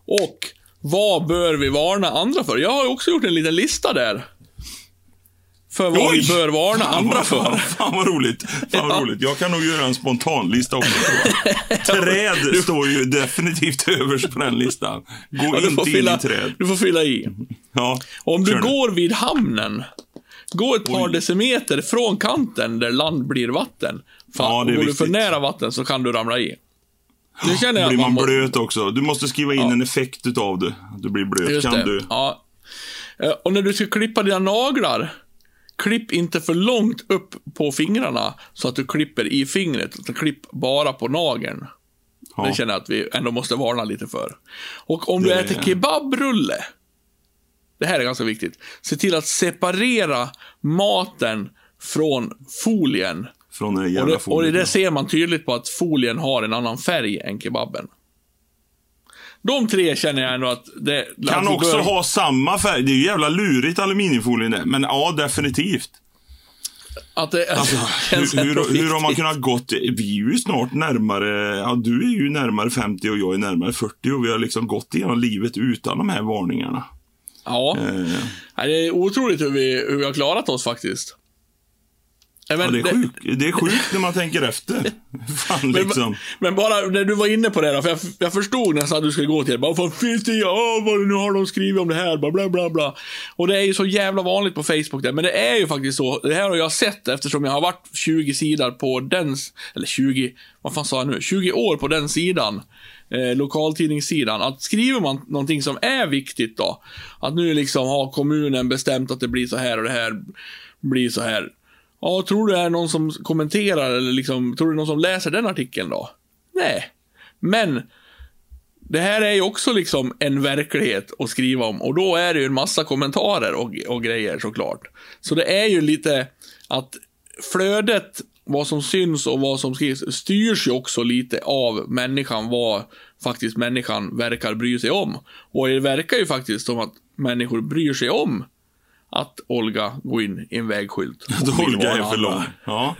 Och vad bör vi varna andra för? Jag har också gjort en liten lista där. För vad Oj! vi bör varna Fan, andra för. Fan, [laughs] fan vad roligt. Fan vad roligt. Jag kan nog göra en spontanlista också. tror jag. [laughs] Träd står ju definitivt [laughs] överst på den listan. Gå Ja, du, inte in fylla, i träd. du får fylla i. Ja, Om du går vid hamnen, gå ett par Oj. decimeter från kanten där land blir vatten. Fan, Ja, det är går du för viktigt. nära vatten så kan du ramla i. Nu känner jag blir man må- blöt också. Du måste skriva in en effekt utav det. Att du blir blöt. Just kan det. du? Ja. Eh, Och när du ska klippa dina naglar, klipp inte för långt upp på fingrarna så att du klipper i fingret, utan klipp bara på nageln. Ja. Det känner jag att vi ändå måste varna lite för. Och om du Det- äter kebabrulle, det här är ganska viktigt, se till att separera maten från folien. Från den Och jävla det, och folien. det ser man tydligt på att folien har en annan färg än kebaben. De tre känner jag ändå att det... Kan att också bör- ha samma färg. Det är ju jävla lurigt aluminiumfolien det. Men ja, definitivt. Att det Alltså, [laughs] hur, hur, hur har man kunnat gått... Vi är ju snart närmare... Ja, du är ju närmare 50 och jag är närmare 40 och vi har liksom gått igenom livet utan de här varningarna. Ja. Eh, Det är otroligt hur vi, hur vi har klarat oss faktiskt. Ja, men ja, det, är sjukt, det är sjukt när man tänker efter. [laughs] Fan, Men, liksom. men bara när du var inne på det då, för jag, jag förstod nästan att du skulle gå till det. Bara, finns det åh, vad nu har de skrivit om det här, bla, bla, bla, bla. Och det är ju så jävla vanligt på Facebook där, men det är ju faktiskt så. Det här har jag sett eftersom jag har varit 20 sidor på den, eller 20, vad fan sa jag nu? 20 år på den sidan. Eh, lokaltidningssidan. Att skriver man någonting som är viktigt då, att nu liksom har kommunen bestämt att det blir så här och det här blir så här. Ja, tror du det är någon som kommenterar eller liksom, tror du det är någon som läser den artikeln då? Nej. Men, det här är ju också liksom en verklighet att skriva om och då är det ju en massa kommentarer och, och grejer såklart. Så det är ju lite att flödet, vad som syns och vad som skrivs, styrs ju också lite av människan, vad faktiskt människan verkar bry sig om. Och det verkar ju faktiskt som att människor bryr sig om att Olga går in i en vägskylt. Att Olga är för lång. Ja.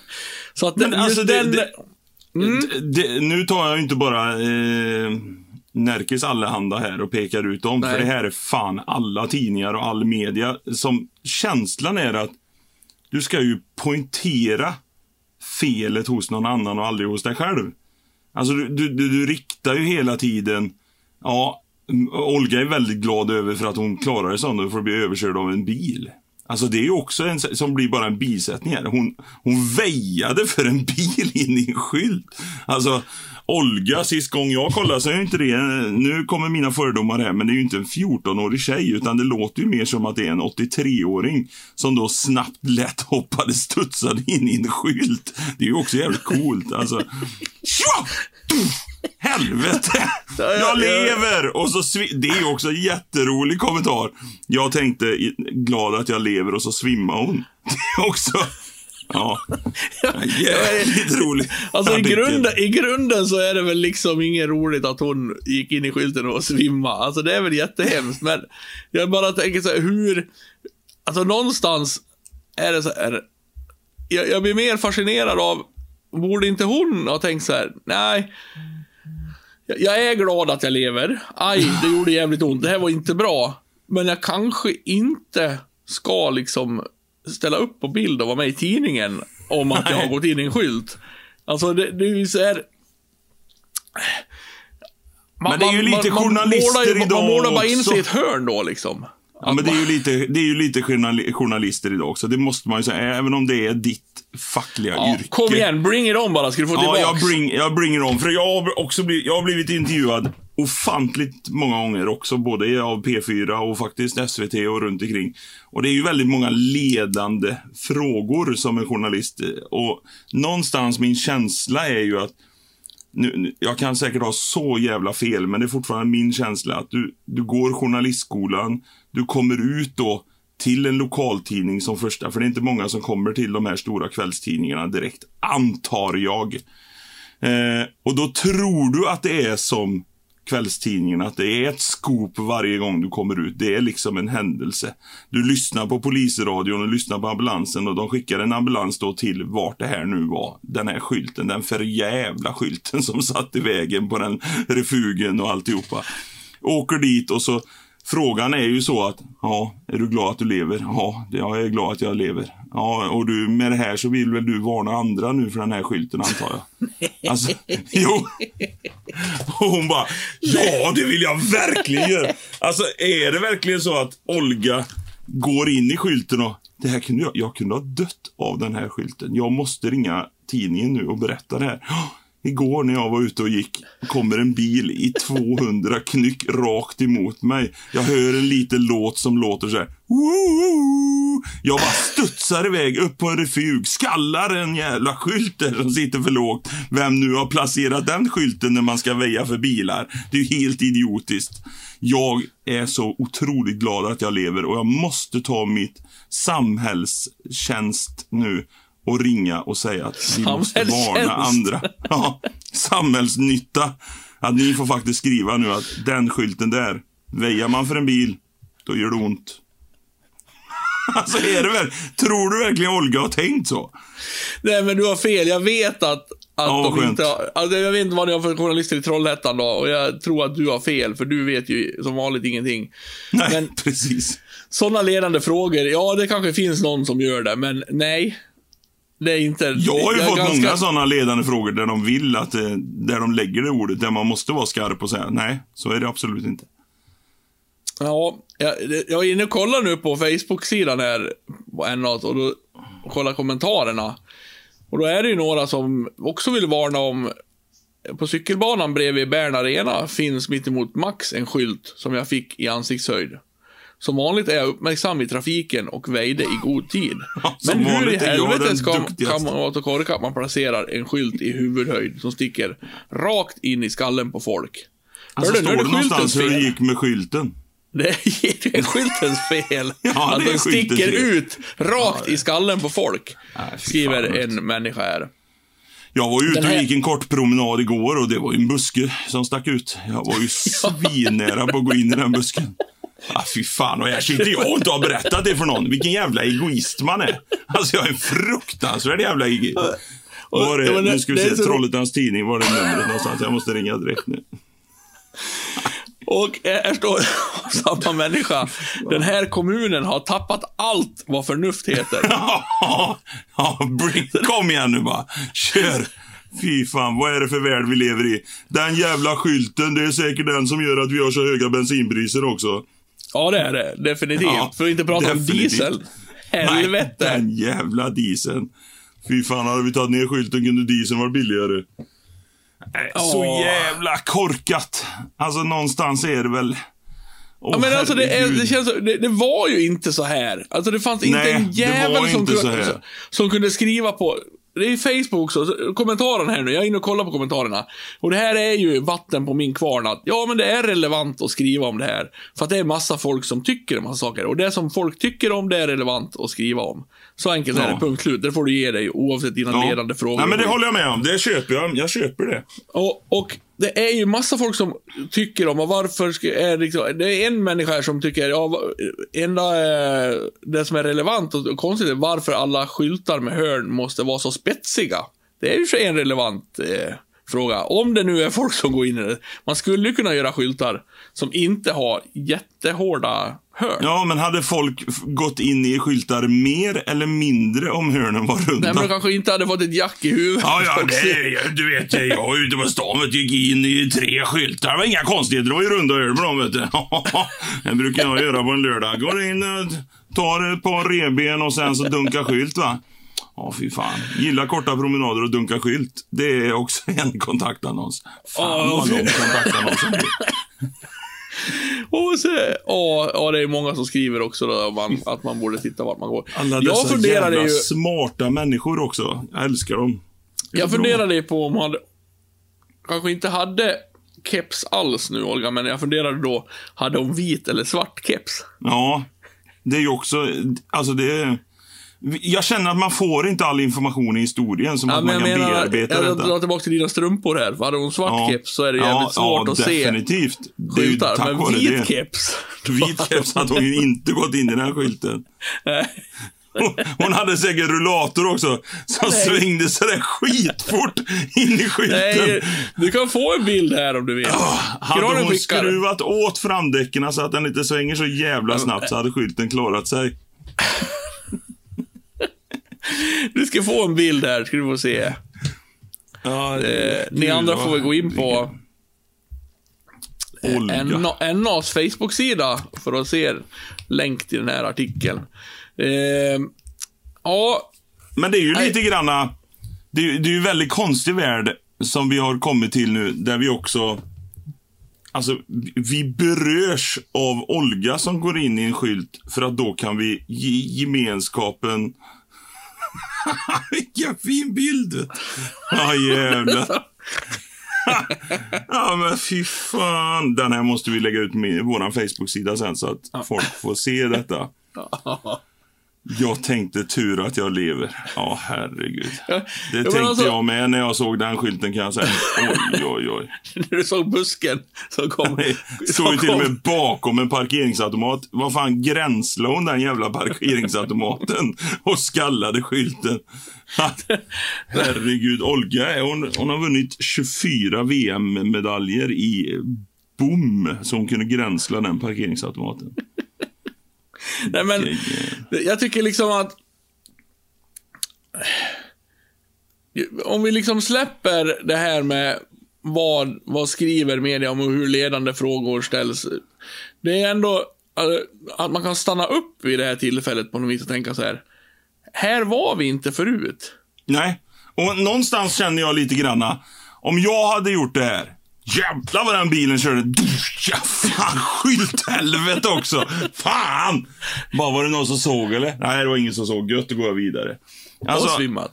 [laughs] Så att Men den, alltså, just det- den... det- D- det, nu tar jag ju inte bara eh, Närkes Allehanda här och pekar ut dem. För Nej. det här är fan alla tidningar och all media. Som känslan är att du ska ju poängtera felet hos någon annan och aldrig hos dig själv. Alltså du, du, du, du riktar ju hela tiden, ja, Olga är väldigt glad över för att hon klarar det sånt och får bli överkörd av en bil. Alltså det är ju också en som blir bara en bisättning här. Hon, hon väjade för en bil in i en skylt. Alltså, Olga, sist gång jag kollade så är ju inte det, nu kommer mina fördomar här, men det är ju inte en 14-årig tjej, utan det låter ju mer som att det är en 83-åring som då snabbt lätt hoppade, studsade in i en skylt. Det är ju också jävligt coolt. Alltså, [laughs] Tja! Helvete! Jag ja. lever! Och så det är också en jätterolig kommentar. Jag tänkte, glad att jag lever och så svimmar hon. [laughs] Det är också... Ja. Jävligt roligt. Alltså i grunden, i grunden så är det väl liksom inget roligt att hon gick in i skylten och svimma. Alltså det är väl jättehemskt, men jag bara tänker så här, hur... Alltså någonstans är det så här... Jag, jag blir mer fascinerad av, borde inte hon ha tänkt så här, nej. Jag, är glad att jag lever. Aj, det gjorde jävligt ont. Det här var inte bra. Men jag kanske inte ska liksom ställa upp på bild och vara med i tidningen om att jag har gått in i en skylt. Alltså, det, det är ju så här... Man, Men det är ju lite journalister målar ju, idag Man målar bara in sig i ett hörn då liksom. Ja, men det är ju lite, det är ju lite journali- journalister idag också. Det måste man ju säga. Även om det är ditt fackliga Ja, yrke. kom igen, bring it on bara, ska du få Ja, tillbaks. jag, bring, jag bringer om. För jag har också blivit, jag har blivit intervjuad ofantligt många gånger också. Både av P4 och faktiskt SVT och runt omkring. Och det är ju väldigt många ledande frågor som en journalist. Och någonstans min känsla är ju att nu, jag kan säkert ha så jävla fel, men det är fortfarande min känsla att du, du går journalistskolan, du kommer ut då till en lokaltidning som första, för det är inte många som kommer till de här stora kvällstidningarna direkt, antar jag. Eh, och då tror du att det är som kvällstidningen, att det är ett scoop varje gång du kommer ut. Det är liksom en händelse. Du lyssnar på polisradion och lyssnar på ambulansen och de skickar en ambulans då till vart det här nu var. Den här skylten, den förjävla skylten som satt i vägen på den refugen och alltihopa. Åker dit och så Frågan är ju så att, ja, är du glad att du lever? Ja, jag är glad att jag lever. Ja, och du, med det här så vill väl du varna andra nu för den här skylten antar jag? [laughs] Alltså, jo. Och hon bara, ja det vill jag verkligen göra. Alltså är det verkligen så att Olga går in i skylten och, det här kunde jag, jag kunde ha dött av den här skylten. Jag måste ringa tidningen nu och berätta det här. Igår när jag var ute och gick kommer en bil i 200 knyck rakt emot mig. Jag hör en liten låt som låter så här. "Woo!" Jag bara studsar iväg upp på en refug, skallar en jävla skylt där som sitter för lågt. Vem nu har placerat den skylten när man ska väja för bilar? Det är ju helt idiotiskt. Jag är så otroligt glad att jag lever och jag måste ta mitt samhällstjänst nu och ringa och säga att vi måste varna andra. Ja, samhällsnytta. Att ni får faktiskt skriva nu att den skylten där, väjar man för en bil, då gör det ont. [laughs] Alltså är det väl, tror du verkligen Olga har tänkt så? Nej, men du har fel. Jag vet att, att Ja, de inte har, alltså, Jag vet inte vad ni har för journalister i Trollhättan då, och jag tror att du har fel, för du vet ju som vanligt ingenting. Nej, Men- precis. Sådana ledande frågor, ja det kanske finns någon som gör det, men nej. Det är inte... Jag har ju fått ganska- många sådana ledande frågor där de vill att, eh, där de lägger det ordet, där man måste vara skarp och säga nej, så är det absolut inte. Ja, jag, jag är inne och kollar nu på Facebook-sidan här, på NA, och då kollar kommentarerna. Och då är det ju några som också vill varna om, på cykelbanan bredvid Bern Arena finns mittemot Max en skylt som jag fick i ansiktshöjd. Som vanligt är jag uppmärksam i trafiken och väjde i god tid. [laughs] Ja, Men hur i helvete ska, korkad att man placerar en skylt i huvudhöjd som sticker rakt in i skallen på folk? Alltså, är står det någonstans hur det gick med skylten? [laughs] Det är skyltens fel. [laughs] Ja, att den sticker fel. ut rakt i skallen på folk. Nej, skriver en människa här. Jag var ute och här- gick en kort promenad igår och det var en buske som stack ut. Jag var ju svinnära på att gå in i den busken. Ah, fy fan, och jag sitter jag och inte har berättat det för någon. Vilken jävla egoist man är. Alltså, jag är en fruktansvärd jävla egoist. Var det- nu ska vi det se, Trollhättans tidning, var är numret någonstans? Jag måste ringa direkt nu. Och eh, här står [laughs] samma människa. Den här kommunen har tappat allt vad förnuft heter. [laughs] Ja, kom igen nu bara. Kör. Fy fan, vad är det för värld vi lever i? Den jävla skylten, det är säkert den som gör att vi har så höga bensinpriser också. Ja, det är det. Definitivt. Ja, För att inte prata om definitivt. diesel. Helvete. Nej, den jävla dieseln. Fy fan, hade vi tagit ner skylten kunde dieseln vara billigare. Nej, Så jävla korkat. Alltså någonstans är det väl... Åh, Ja, men alltså det, är, det, känns, det, det var ju inte så här. Alltså det fanns inte Nej, en jävel inte kunde, här. som, som kunde skriva på... Det är Facebook så, kommentaren här nu, jag är inne och kollar på kommentarerna. Och det här är ju vatten på min kvarn att, ja men det är relevant att skriva om det här. För att det är massa folk som tycker en massa saker. Och det som folk tycker om, det är relevant att skriva om. Så enkelt är Ja. det, punkt slut. Det får du ge dig oavsett dina Ja. ledande frågor. Nej, men det håller jag med om. Det köper jag. Jag köper det. Och, och det är ju massa folk som tycker om, och varför ska, är liksom, det är en människa här som tycker, ja, enda, eh, det som är relevant och konstigt är varför alla skyltar med hörn måste vara så spetsiga. Det är ju i och för sig en relevant eh, fråga. Om det nu är folk som går in i det. Man skulle ju kunna göra skyltar som inte har jättehårda hörn. Ja, men hade folk gått in i skyltar mer eller mindre om hörnen var runda? Nej, men de kanske inte hade fått ett jack i huvudet. Ja, ja, det, du vet, jag var ute på stan du, gick in i tre skyltar. Det var inga konstigheter, det var ju runda öl på dem, vet du. [laughs] Det brukar jag göra på en lördag. Går in, och tar ett par reben och sen så dunkar skylt, va. Ja, fy fan. Gillar korta promenader och dunka skylt. Det är också en kontaktannons. Fan Ja, vad lång kontaktannonsen blir. Och så, ja, ja, det är många som skriver också då, man, att man borde titta vart man går. Alla jag dessa funderade jävla ju, smarta människor också. Jag älskar dem. Jag bra. funderade ju på om man hade, kanske inte hade keps alls nu, Olga, men jag funderade då, hade hon vit eller svart keps? Ja, det är ju också, alltså det är, jag känner att man får inte all information i historien som Ja, att man kan jag menar, bearbeta jag detta. drar tillbaka till dina strumpor här, för hade hon svart Ja. keps så är det jävligt ja, svårt ja, att se definitivt. Det är ju tack Men vare vit det. keps. [laughs] Vit keps hade hon ju inte gått in i den här skylten. Hon, hade säkert rullator också, som Nej. svängde sådär skitfort in i skylten. Nej, du kan få en bild här om du vill. Hade Granen hon skruvat åt framdäcken så att den inte svänger så jävla snabbt så hade skylten klarat sig. Du ska få en bild här, ska du få se. Ja, Eh, ni andra får väl gå in på Olga. NA, NAs Facebook-sida för att se länk till den här artikeln. Eh, ja, Men det är ju Nej. lite granna... Det är, det är ju en väldigt konstig värld som vi har kommit till nu, där vi också... Alltså, vi berörs av Olga som går in i en skylt för att då kan vi ge gemenskapen... [laughs] Vilken fin bild! Ja, jävlar. ja, men fy fan. Den här måste vi lägga ut med vår Facebook-sida sen så att folk får se detta. Jag tänkte tur att jag lever. Ja, herregud. Det men tänkte alltså- jag med när jag såg den skylten kan jag säga. Oj, oj, oj. [laughs] När du såg busken som kom. Står ju till och med bakom en parkeringsautomat. Vad fan gränslade hon den jävla parkeringsautomaten och skallade skylten. Herregud, Olga hon, hon har vunnit 24 VM-medaljer i bom så hon kunde gränsla den parkeringsautomaten. [laughs] Nej, men jag tycker liksom att... Om vi liksom släpper det här med vad, vad skriver media om och hur ledande frågor ställs. Det är ändå eh, att man kan stanna upp vid det här tillfället på något vis och tänka så här. Här var vi inte förut. Nej, och någonstans känner jag lite granna, om jag hade gjort det här, jävlar vad den bilen körde. Ja, fan, skylthelvete också. Fan! Bara var det någon som såg eller? Nej, det var ingen som såg. Gött, då går jag vidare. och Alltså, svimmat.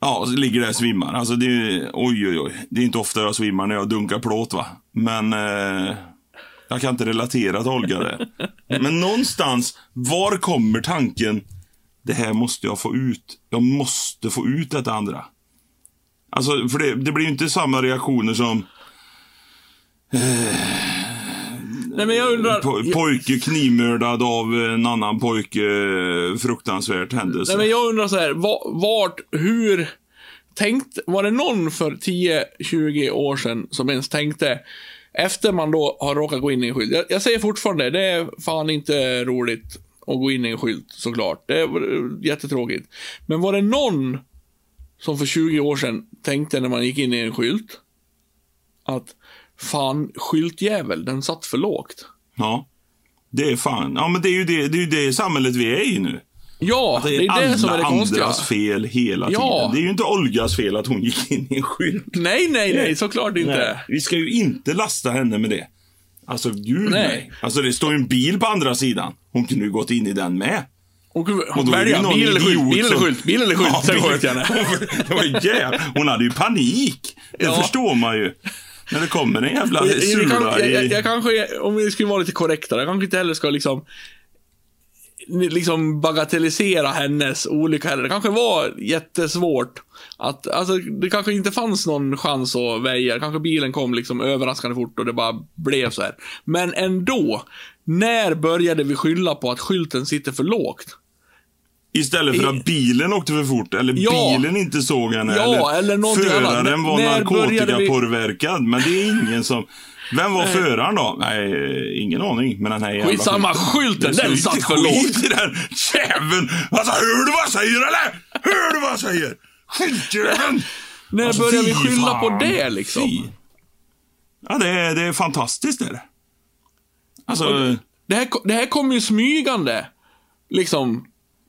ja, så ligger där och svimmar. Alltså, det är, oj, oj, oj. Det är inte ofta jag svimmar när jag dunkar plåt, va. Men eh, jag kan inte relatera till Olga där. Men någonstans, var kommer tanken, det här måste jag få ut. Jag måste få ut detta andra. Alltså, för det, det blir ju inte samma reaktioner som Nej, men jag undrar... po pojke knivmördad av en annan pojke. eh, Fruktansvärt händelse. Nej, men jag undrar så här, va- vart, hur tänkt, var det någon för 10-20 år sedan som ens tänkte, efter man då har råkat gå in i en skylt, jag, jag säger fortfarande, det är fan inte roligt att gå in i en skylt såklart, det är jättetråkigt. Men var det någon som för 20 år sedan tänkte när man gick in i en skylt, att fan, skyltjävel, den satt för lågt. Ja. Det är fan. Ja, men det är ju det, det, är ju det samhället vi är i nu. Ja, Det är, det är det som är det konstiga. andras fel hela Ja. tiden. Det är ju inte Olgas fel att hon gick in i en skylt. Nej, nej, nej, såklart inte. Nej, vi ska ju inte lasta henne med det. Alltså, gud Nej. nej. Alltså, det står ju en bil på andra sidan. Hon kunde ju gått in i den med. Det ju välja, bil eller skylt, bil eller skylt, bil eller skylt, Ja, sen sköt jag henne. Det var jävla... Hon hade ju panik. Det Ja. förstår man ju. När det kommer en jävla jag, jag, sula jag, jag, i... jag kanske, om vi skulle vara lite korrektare, jag kanske inte heller ska liksom liksom bagatellisera hennes olycka heller. Det kanske var jättesvårt att, alltså det kanske inte fanns någon chans att väja. Kanske bilen kom liksom överraskande fort och det bara blev så här. Men ändå, när började vi skylla på att skylten sitter för lågt? Istället för att bilen åkte för fort, eller Ja. bilen inte såg henne, Ja, eller annat. föraren var började vi- narkotikapåverkad. Men det är ingen som... Vem var föraren då? Nej, ingen aning. Men den här jävla Skitsamma, skylten, den så satt för skit lågt. i den jäveln! Alltså, hör du vad jag säger eller? Hör du vad jag säger? Skitjäveln! När Alltså, började vi skylla fan. på det liksom? Fy. Ja, det är, det är fantastiskt är det. Alltså, Det här, det här kommer ju smygande. Liksom.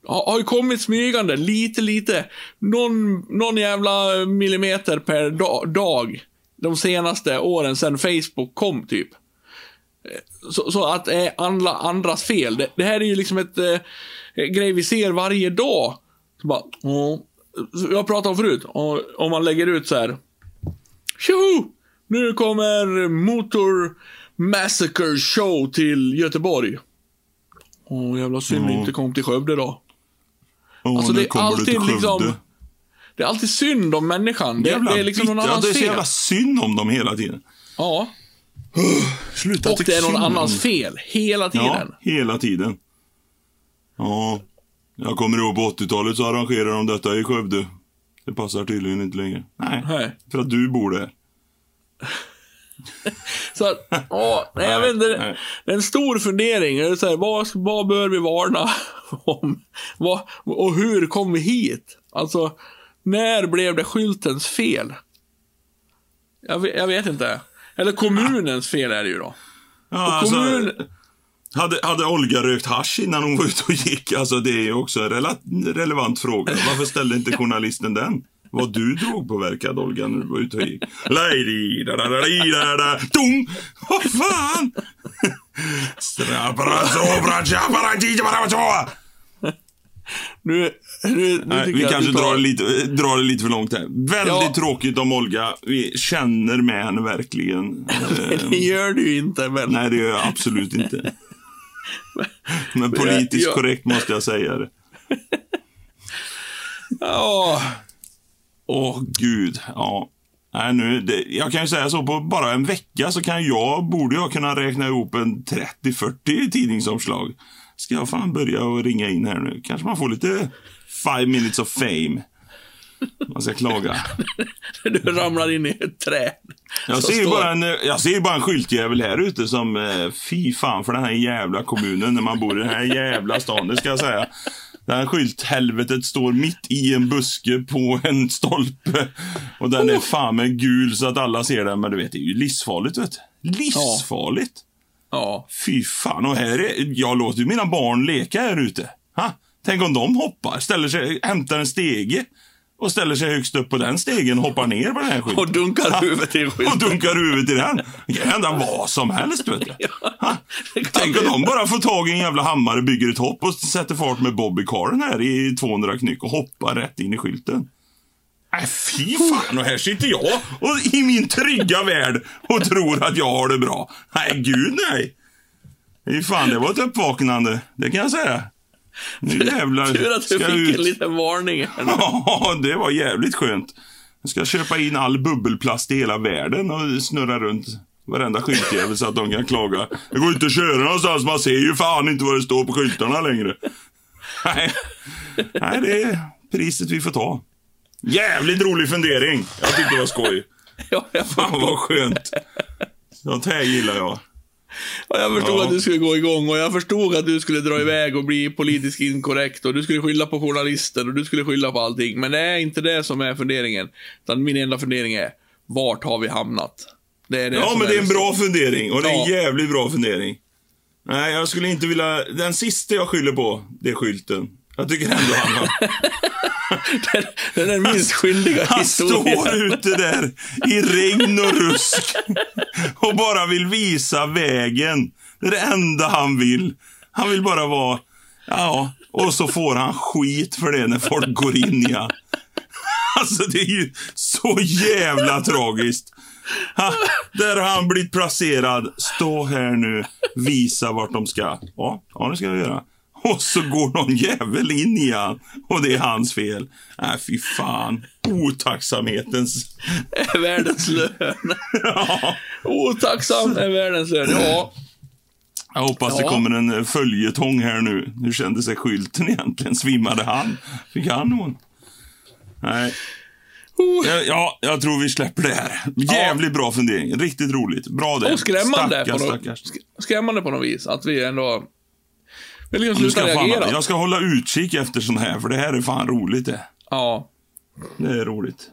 Har, ju kommit smygande, lite, lite. Någon, någon jävla millimeter per da, dag. De senaste åren sedan Facebook kom, typ. Eh, Så, så att det är andra, andras fel. Det, det här är ju liksom ett eh, grej vi ser varje dag. Så bara, åh. Jag pratade om förut, om man lägger ut så här. Tjoho! Nu kommer Motor Massacre Show till Göteborg. Åh, jävla synd Ja. inte kom till Skövde då. Åh, Alltså, det är alltid liksom-. Det är alltid synd om människan. Det, det är liksom någon bitter. Ja, annans Det är så fel. jävla synd om dem hela tiden. Ja, Sluta och det är någon annans fel. Hela tiden. Ja, hela tiden. Ja, jag kommer ihåg på 80-talet så arrangerade de detta i Skövde. Det passar tydligen inte längre. Nej, Nej. för att du bor där. [laughs] Så att, ja, nej, jag vet inte. nej. Det är en stor fundering. Det är så här, vad, vad bör vi varna [laughs] om? Vad, och hur kom vi hit? Alltså, när blev det skyltens fel? Jag, vet- jag vet inte. Eller kommunens fel är det ju då. Ja, alltså, kommun- hade, hade Olga rökt hasch innan hon var ute och gick? Alltså, det är också en relevant fråga. Varför ställde inte journalisten den? Var du drogpåverkad, Olga, när du var ute och gick? Vad fan! Nu, nu, nu Nej, vi kanske tar- drar, det lite, drar det lite för långt här. Väldigt Ja. tråkigt om Olga. Vi känner med henne verkligen. [laughs] Det gör du inte, men... Nej, det gör jag absolut inte. Men [laughs] politiskt korrekt måste jag säga det. Ja, Åh, gud. Ja. Nej, nu, det, jag kan ju säga så, på bara en vecka så kan jag, borde jag kunna räkna ihop en 30-40 tidningsomslag. Ska jag fan börja och ringa in här nu? Kanske man får lite five minutes of fame. Man ska klaga. [laughs] du ramlar in i ett träd. Jag ser, ju bara en, jag ser bara en skyltjävel här ute som, eh, fy fan för den här jävla kommunen när man bor i den här jävla stan, det ska jag säga. Det här skylthelvetet står mitt i en buske på en stolpe. Och den är fan med gul så att alla ser den, men du vet, det är ju livsfarligt vet du. Livsfarligt. Ja. Fy fan, och här är, jag låter ju mina barn leka här ute. Ha? Tänk om de hoppar, ställer sig, hämtar en stege och ställer sig högst upp på den stegen och hoppar ner på den här skylten. Och dunkar huvudet i Och skylten. dunkar huvudet i den. Det kan hända vad som helst, vet du. [laughs] Ha? Tänk om de bara får tag i en jävla hammare, bygger ett hopp och sätter fart med Bobbycaren här i 200 knyck och hoppar rätt in i skylten. Nej, fy fan. Och här sitter jag och i min trygga värld och tror att jag har det bra. Nej, gud nej. Fy fan, det var ett uppvaknande. Det kan jag säga. Nu jävlar Tur att du fick ut. en liten varning. här nu. Ja, det var jävligt skönt. Jag ska köpa in all bubbelplast i hela världen och snurra runt varenda skyltjävel så att de kan klaga. Det går inte att köra någonstans, man ser ju fan inte vad det står på skyltarna längre. Nej, Nej det är priset vi får ta. Jävligt rolig fundering. Jag tyckte det var skoj. [laughs] Ja, jag, Fan vad skönt. Sånt här gillar jag. Och jag förstod Ja. att du skulle gå igång och jag förstod att du skulle dra iväg och bli politiskt inkorrekt och du skulle skylla på journalister och du skulle skylla på allting. Men det är inte det som är funderingen. Utan min enda fundering är, vart har vi hamnat? Det är det Ja, men det är en det bra fundering. Och det är en jävligt bra fundering. Nej, jag skulle inte vilja... Den sista jag skyller på, det är skylten. Jag tycker ändå han har... [laughs] Det är den minst skyldiga Han historien. står ute där i regn och rusk och bara vill visa vägen. Det är det enda han vill. Han vill bara vara... Ja, och så får han skit för det när folk går in i han. Alltså, det är ju så jävla tragiskt. Ha, där har han blivit placerad. Stå här nu, visa vart de ska. Ja, ja det ska jag göra. [laughs] Och så går någon jävel in i han och det är hans fel. Nej, fy fan. Otacksamhetens... är [laughs] världens lön. [laughs] Ja. Otacksam är världens lön. Ja, Jag hoppas det Ja. kommer en eh, följetong här nu. Hur kände sig skylten egentligen? Svimmade han? Fick han någon? Nej. Oh. Ja, Ja, jag tror vi släpper det här. Jävligt bra fundering. Riktigt roligt. Bra det. och skrämmande, Stackars, på något, skrämmande på något vis. Att vi ändå vill liksom Nu sluta ska fan, reagera. jag ska hålla utkik efter sån här, för det här är fan roligt det. Ja. Det är roligt.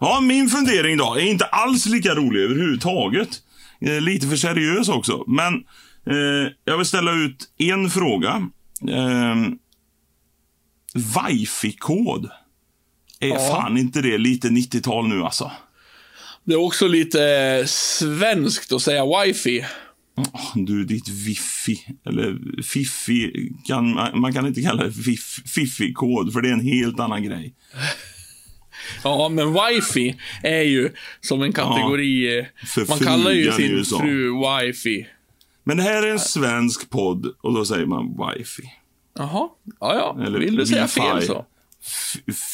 Ja, min fundering då är inte alls lika rolig överhuvudtaget. Eh, lite för seriös också. Men eh, jag vill ställa ut en fråga. Eh, Wifi-kod. Är Ja. fan inte det lite 90-tal nu alltså? Det är också lite svenskt att säga wifi. Åh, Du, ditt Wifi, eller Fiffi, kan, man kan inte kalla det fiff, Fiffi-kod, för det är en helt annan grej. Ja, men wifi är ju som en kategori. eh, För man kallar ju sin fru wifi. Men det här är en svensk podd och då säger man Wifi. Jaha, ja ja. Eller Vill du säga fel så?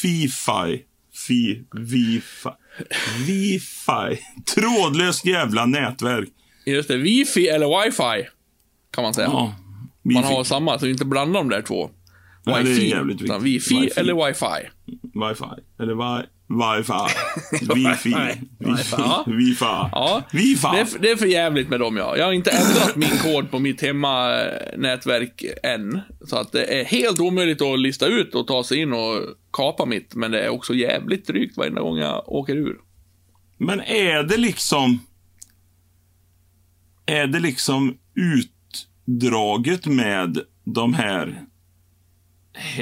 Fi-Fi. Fi, Wi-Fi. Wi-Fi. Trådlöst jävla nätverk. Just det, wifi eller wifi. Kan man säga. Ja. man Wifi. har samma, så inte blanda de där två. Nej, det är Wifi. jävligt viktigt. wifi, Wifi. eller wifi. Wifi. Eller wi, [laughs] Wi-Fi. Wifi. Wifi, ja. Wifi. Ja, Wifi. Det är, för- det är för jävligt med dem ja. Jag har inte ändrat min kod på mitt hemmanätverk än. Så att det är helt omöjligt att lista ut och ta sig in och kapa mitt. Men det är också jävligt drygt varenda gång jag åker ur. Men är det liksom... Är det liksom utdraget med de här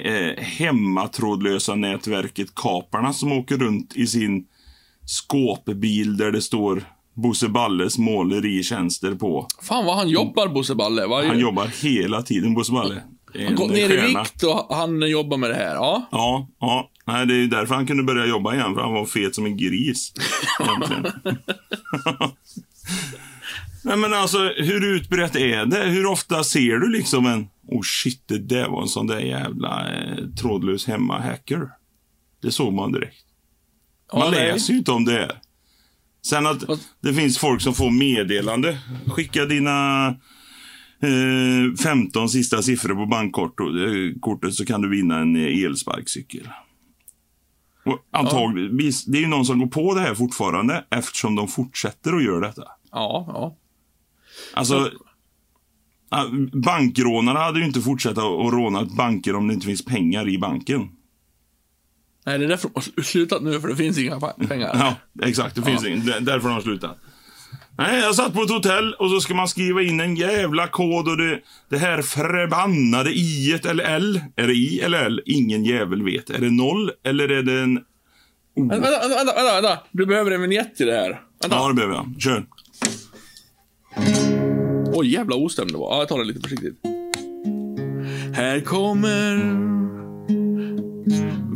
eh, hemmatrådlösa nätverket Kaparna som åker runt i sin skåpbil där det står Bosse Balles måleritjänster på. Fan vad han jobbar, Bosse Balle. Vad Han jobbar hela tiden, Bosse Balle. Han gått ner i vikt och han jobbar med det här. Ja. Ja, ja. Nej, det är ju därför han kunde börja jobba igen, för han var fet som en gris. [laughs] Nej, men alltså, hur utbrett är det? Hur ofta ser du liksom en... Oh shit, det där var en sån där jävla eh, trådlös hemma-hacker. Det såg man direkt. Man Ja, läser ju inte om det här. Sen att det finns folk som får meddelande. Skicka dina eh, 15 sista siffror på bankkortet kortet så kan du vinna en eh, elsparkcykel. Och antagligen, Det är ju någon som går på det här fortfarande eftersom de fortsätter att göra detta. Ja, ja. Alltså, ja, bankrånarna hade ju inte fortsatt att råna banker om det inte finns pengar i banken. Nej, det är därför de har slutat nu, för det finns inga pengar. Ja, exakt. Det finns ingen. Där- Därför har de slutat. Nej, jag satt på ett hotell och så ska man skriva in en jävla kod och det, det här förbannade i eller L. Är det i eller L? Ingen jävel vet. Är det noll eller är det en O? Vänta, vänta, vänta, vänta. Du behöver en vignett till det här. Vänta. Ja, det behöver jag. Kör. Oj, jävla ostämd det var. Ja, jag tar det lite försiktigt. Här kommer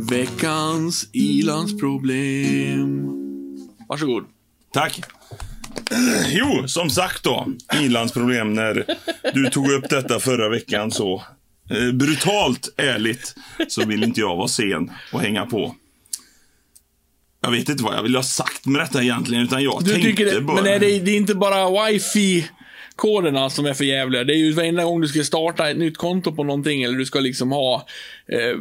veckans ilandsproblem. Varsågod. Tack. [clears throat] Jo, som sagt då. Ilandsproblem när du tog upp detta förra veckan så eh, brutalt ärligt så vill inte jag vara sen och hänga på. Jag vet inte vad jag vill ha sagt med detta egentligen, utan jag Du tänkte det, bara... men är det, det är inte bara wifi-koderna som är för jävliga. Det är ju varenda gång du ska starta ett nytt konto på någonting eller du ska liksom ha... Eh,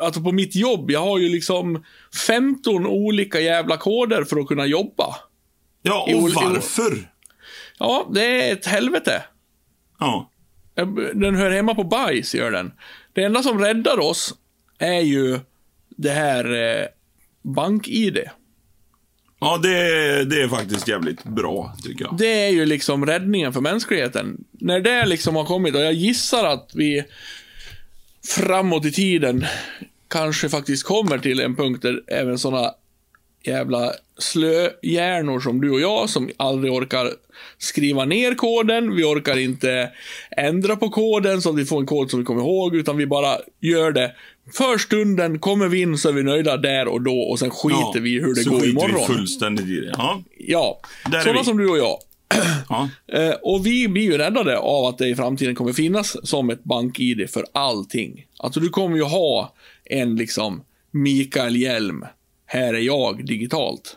alltså på mitt jobb, jag har ju liksom 15 olika jävla koder för att kunna jobba. Ja, och varför? Ja, det är ett helvete. Ja. Den hör hemma på bajs, gör den. Det enda som räddar oss är ju det här eh, bank-id. Ja, det, det är faktiskt jävligt bra, tycker jag. Det är ju liksom räddningen för mänskligheten. När det liksom har kommit, och jag gissar att vi framåt i tiden kanske faktiskt kommer till en punkt där även sådana jävla slöhjärnor som du och jag som aldrig orkar skriva ner koden. Vi orkar inte ändra på koden så att vi får en kod som vi kommer ihåg, utan vi bara gör det. För stunden, kommer vi in så är vi nöjda där och då och sen skiter vi i hur det så går skiter imorgon. vi fullständigt i det. Ja. Ja, sådana som du och jag. ja. [clears throat] Eh, och vi blir ju räddade av att det i framtiden kommer finnas som ett bank-id för allting. Alltså du kommer ju ha en liksom Mikael Hjelm. Här är jag digitalt.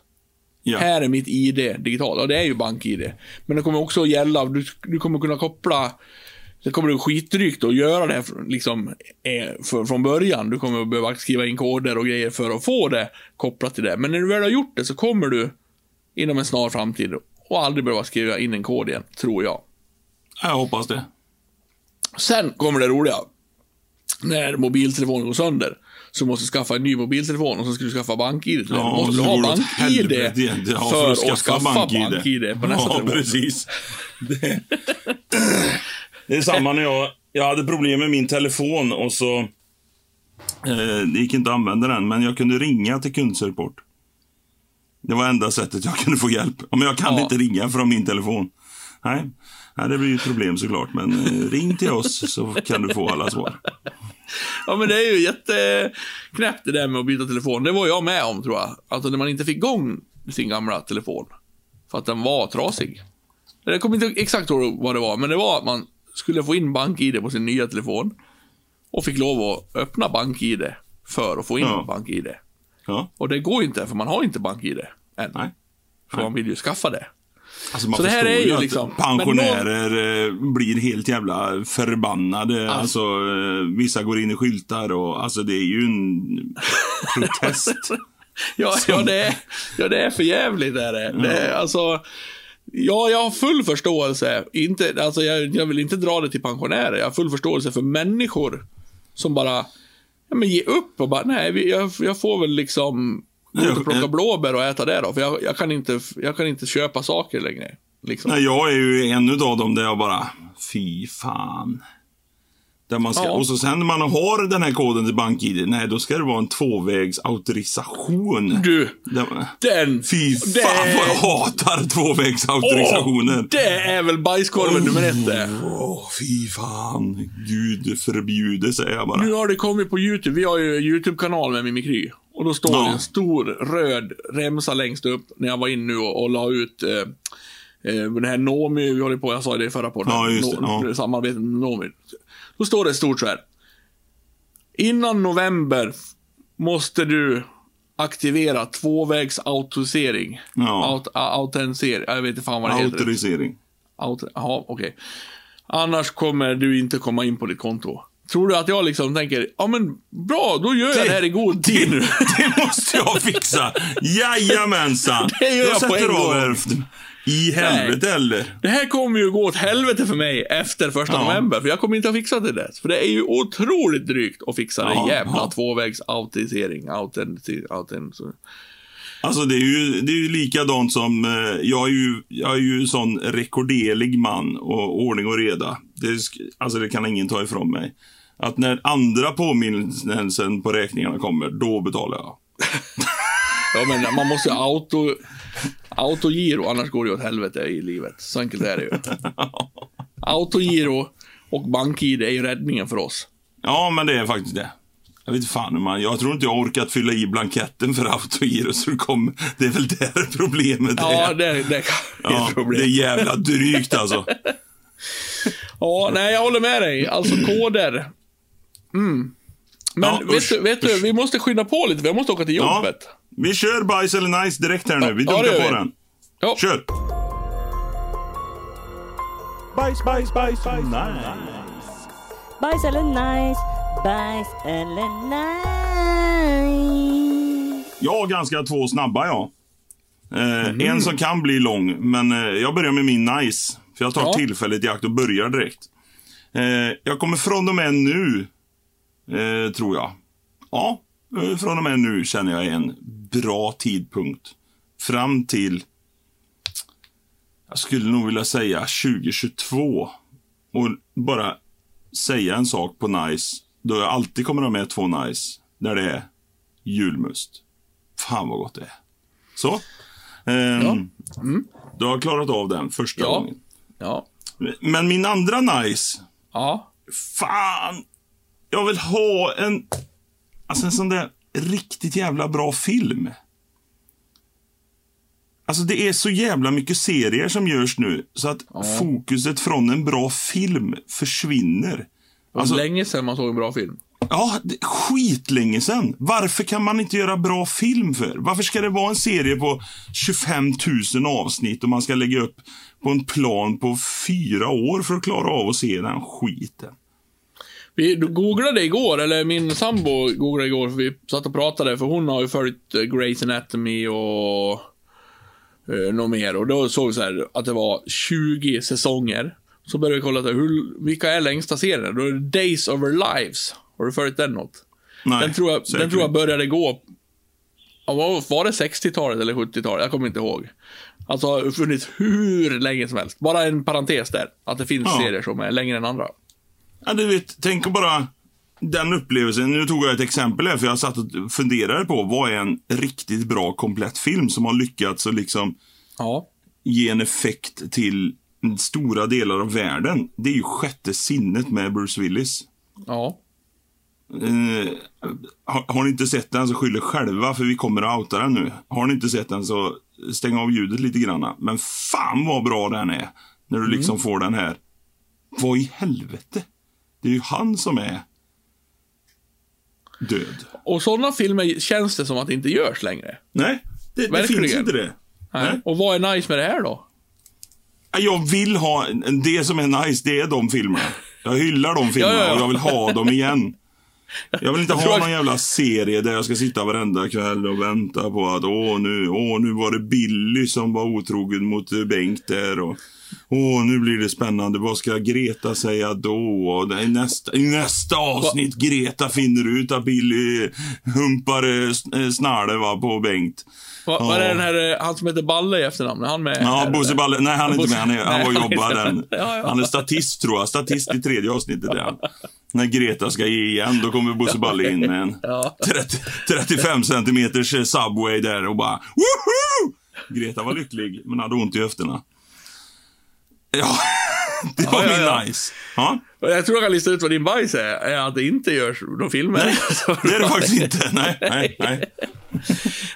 ja. Här är mitt ID digitalt. Ja, det är ju bank-id. Men det kommer också att gälla, du, du kommer kunna koppla det kommer bli skitdrygt att göra det här liksom, eh, för, från början. Du kommer att behöva skriva in koder och grejer för att få det kopplat till det. Men när du väl har gjort det så kommer du inom en snar framtid och aldrig behöva skriva in en kod igen, tror jag. Jag hoppas det. Sen kommer det roliga. När mobiltelefonen går sönder. Så måste du skaffa en ny mobiltelefon och så ska du skaffa bank-id till den. Ja, Då måste du ha det bank-id. Ja, för, att skaffa bank-id på nästa Ja, telefon. precis. [laughs] [laughs] Det, är samma när jag, jag hade problem med min telefon och så... Eh, det gick inte att använda den, men jag kunde ringa till kundsupport. Det var enda sättet jag kunde få hjälp. Men jag kan Ja. inte ringa från min telefon. Nej, Nej det blir ju ett problem såklart. Men eh, ring till oss så kan du få alla svar. [laughs] Ja, men det är ju jätteknäppt det där med att byta telefon. Det var jag med om, tror jag. Alltså när man inte fick igång sin gamla telefon. För att den var trasig. Jag kommer inte exakt ihåg vad det var, men det var att man skulle få in bank-id på sin nya telefon. Och fick lov att öppna bank-id för att få in Ja. bank-id. Ja, Och det går ju inte, för man har inte bank-id än. nej. För man vill ju skaffa det. Alltså man Så det här är ju liksom- pensionärer eh, blir helt jävla förbannade. Alltså, eh, vissa går in i skyltar och alltså det är ju en [laughs] protest. Ja, ja, det är, ja, det är för jävligt är det. det är, alltså, ja, jag har full förståelse. Inte, alltså, jag, jag vill inte dra det till pensionärer. Jag har full förståelse för människor som bara ja, men ge upp och bara, nej, vi- jag, jag får väl liksom gå ut och plocka blåbär och äta det då. För jag, jag, kan, inte, jag kan inte köpa saker längre. Liksom. Nej, jag är ju en av dem där jag bara, fy fan. Där man ska, Ja. Och så sen när man har den här koden till BankID, nej då ska det vara en tvåvägs auktorisation. Du, Där- den... Fy det- fan vad jag hatar tvåvägsauktorisationer. Åh, det är väl bajskorven nummer ett det. Åh, fy fan. Gud förbjude, säger jag bara. Nu har det kommit på YouTube. Vi har ju YouTube-kanal med Mimikry. Och då står Ja. det en stor röd remsa längst upp när jag var inne nu och, och la ut eh, eh, det här Nomi, vi håller på, jag sa det i förra podden. Ja, just det, ja. Samarbetet med Nomi. Då står det stort så här. Innan november måste du aktivera tvåvägs autorisering. Ja. Aut, a- autentisering. Jag vet inte fan vad det heter. Autorisering. Auto, jaha, okej. Annars kommer du inte komma in på ditt konto. Tror du att jag liksom tänker, ja men bra, då gör jag det här i god tid nu. Det måste jag fixa. [laughs] Jajamensan. Det gör jag på sätter en av gång. I helvete eller? Det här kommer ju gå åt helvete för mig efter första Ja. november, för jag kommer inte att fixa det där. För det är ju otroligt drygt att fixa det Ja, jävla ja. tvåvägs autentisering. Alltså det är ju, det är ju likadant som, eh, jag är ju, jag är ju en sån rekorderlig man och ordning och reda. Det, alltså det kan ingen ta ifrån mig. Att när andra påminnelsen på räkningarna kommer, då betalar jag. [laughs] Ja, men man måste auto... Autogiro, annars går det åt helvete i livet. Så enkelt är det ju. [laughs] Autogiro och BankID är ju räddningen för oss. Ja, men det är faktiskt det. Jag vet inte fan man, jag tror inte jag orkat fylla i blanketten för autogiro så det kommer, det är väl där problemet Ja, är. det, det kan vara Ja, det är jävla drygt alltså. [laughs] Ja, nej, jag håller med dig. Alltså koder. Mm. Men Ja, vet, usch, du, vet du, usch. vi måste skynda på lite, jag måste åka till Ja, jobbet. vi kör bajs eller nice direkt här nu. Vi Ja, dunkar gör på vi. den. Ja. Kör! Bajs, bajs, bajs, bajs. Nice. Bajs eller nice, bajs eller nice. Jag har ganska två snabba, ja. Eh, Mhm. En som kan bli lång, men eh, jag börjar med min nice. För jag tar Ja. tillfället i akt och börjar direkt. Eh, jag kommer från och med nu, eh, tror jag. Ja, eh, från och med nu känner jag är en bra tidpunkt. Fram till, jag skulle nog vilja säga 2022. Och bara säga en sak på nice, då jag alltid kommer ha med två nice. Där det är julmust. Fan vad gott det är. Så. Ehm, Du har klarat av den första Ja. gången. Ja. Men min andra nice. Ja. Fan. Jag vill ha en... Alltså en sån där riktigt jävla bra film. Alltså det är så jävla mycket serier som görs nu så att fokuset från en bra film försvinner. Alltså, Alltså, länge sedan man såg en bra film. Ja, det- skitlänge sen. Varför kan man inte göra bra film för? Varför ska det vara en serie på 25 000 avsnitt och man ska lägga upp på en plan på fyra år för att klara av att se den skiten? Vi googlade igår, eller min sambo googlade igår, för vi satt och pratade, för hon har ju följt eh, Grey's Anatomy och eh, något mer. Och då såg vi så här att det var 20 säsonger. Så började vi kolla, hur, vilka är längsta serien? Då är det Days of Our Lives. Har du följt den något? Nej, Den tror, jag, säkert den tror jag började gå... Var det 60-talet eller 70-talet? Jag kommer inte ihåg. Alltså, har funnits hur länge som helst. Bara en parentes där. Att det finns Ja. serier som är längre än andra. Ja, du vet, tänk bara den upplevelsen. Nu tog jag ett exempel här, för jag satt och funderade på vad är en riktigt bra komplett film som har lyckats att liksom Ja. ge en effekt till stora delar av världen. Det är ju Sjätte sinnet med Bruce Willis. Ja. Eh, har, har ni inte sett den så skyll själva för vi kommer att outa den nu. Har ni inte sett den så stäng av ljudet lite grann. Men fan vad bra den är. När du liksom får den här. Vad i helvete? Det är ju han som är död. Och sådana filmer känns det som att det inte görs längre. Nej, det, det finns inte det. Nej. Nej. Och vad är nice med det här då? Jag vill ha, det som är nice, det är de filmerna. Jag hyllar de filmerna Ja, ja, ja. och jag vill ha dem igen. Jag vill inte Jag ha någon jävla serie där jag ska sitta varenda kväll och vänta på att åh nu, åh, nu var det Billy som var otrogen mot Bengt där och Åh, nu blir det spännande. Vad ska Greta säga då? Är nästa, I nästa avsnitt, Greta finner ut att Billy humpar eh, eh, snarare va, på Bengt. Vad vad är Ja. den här, eh, han som heter Balle i efternamn? Är han med? Ja, Bosse? Balle. Nej, han är inte med. Han, är, han var han är jobbar den. Ja, ja. Han är statist, tror jag. Statist i tredje avsnittet. Där. När Greta ska ge igen, då kommer Bosse Balle in med en Ja. 30, 35 centimeters Subway där och bara Woho! Greta var lycklig, men hade ont i höfterna. Ja, [laughs] det var Ja, min ja. nice. Ja, Jag tror jag kan lista ut vad din bajs är, är att det inte görs några filmer. nej, [laughs] det är det faktiskt inte. Nej, [laughs] nej, nej.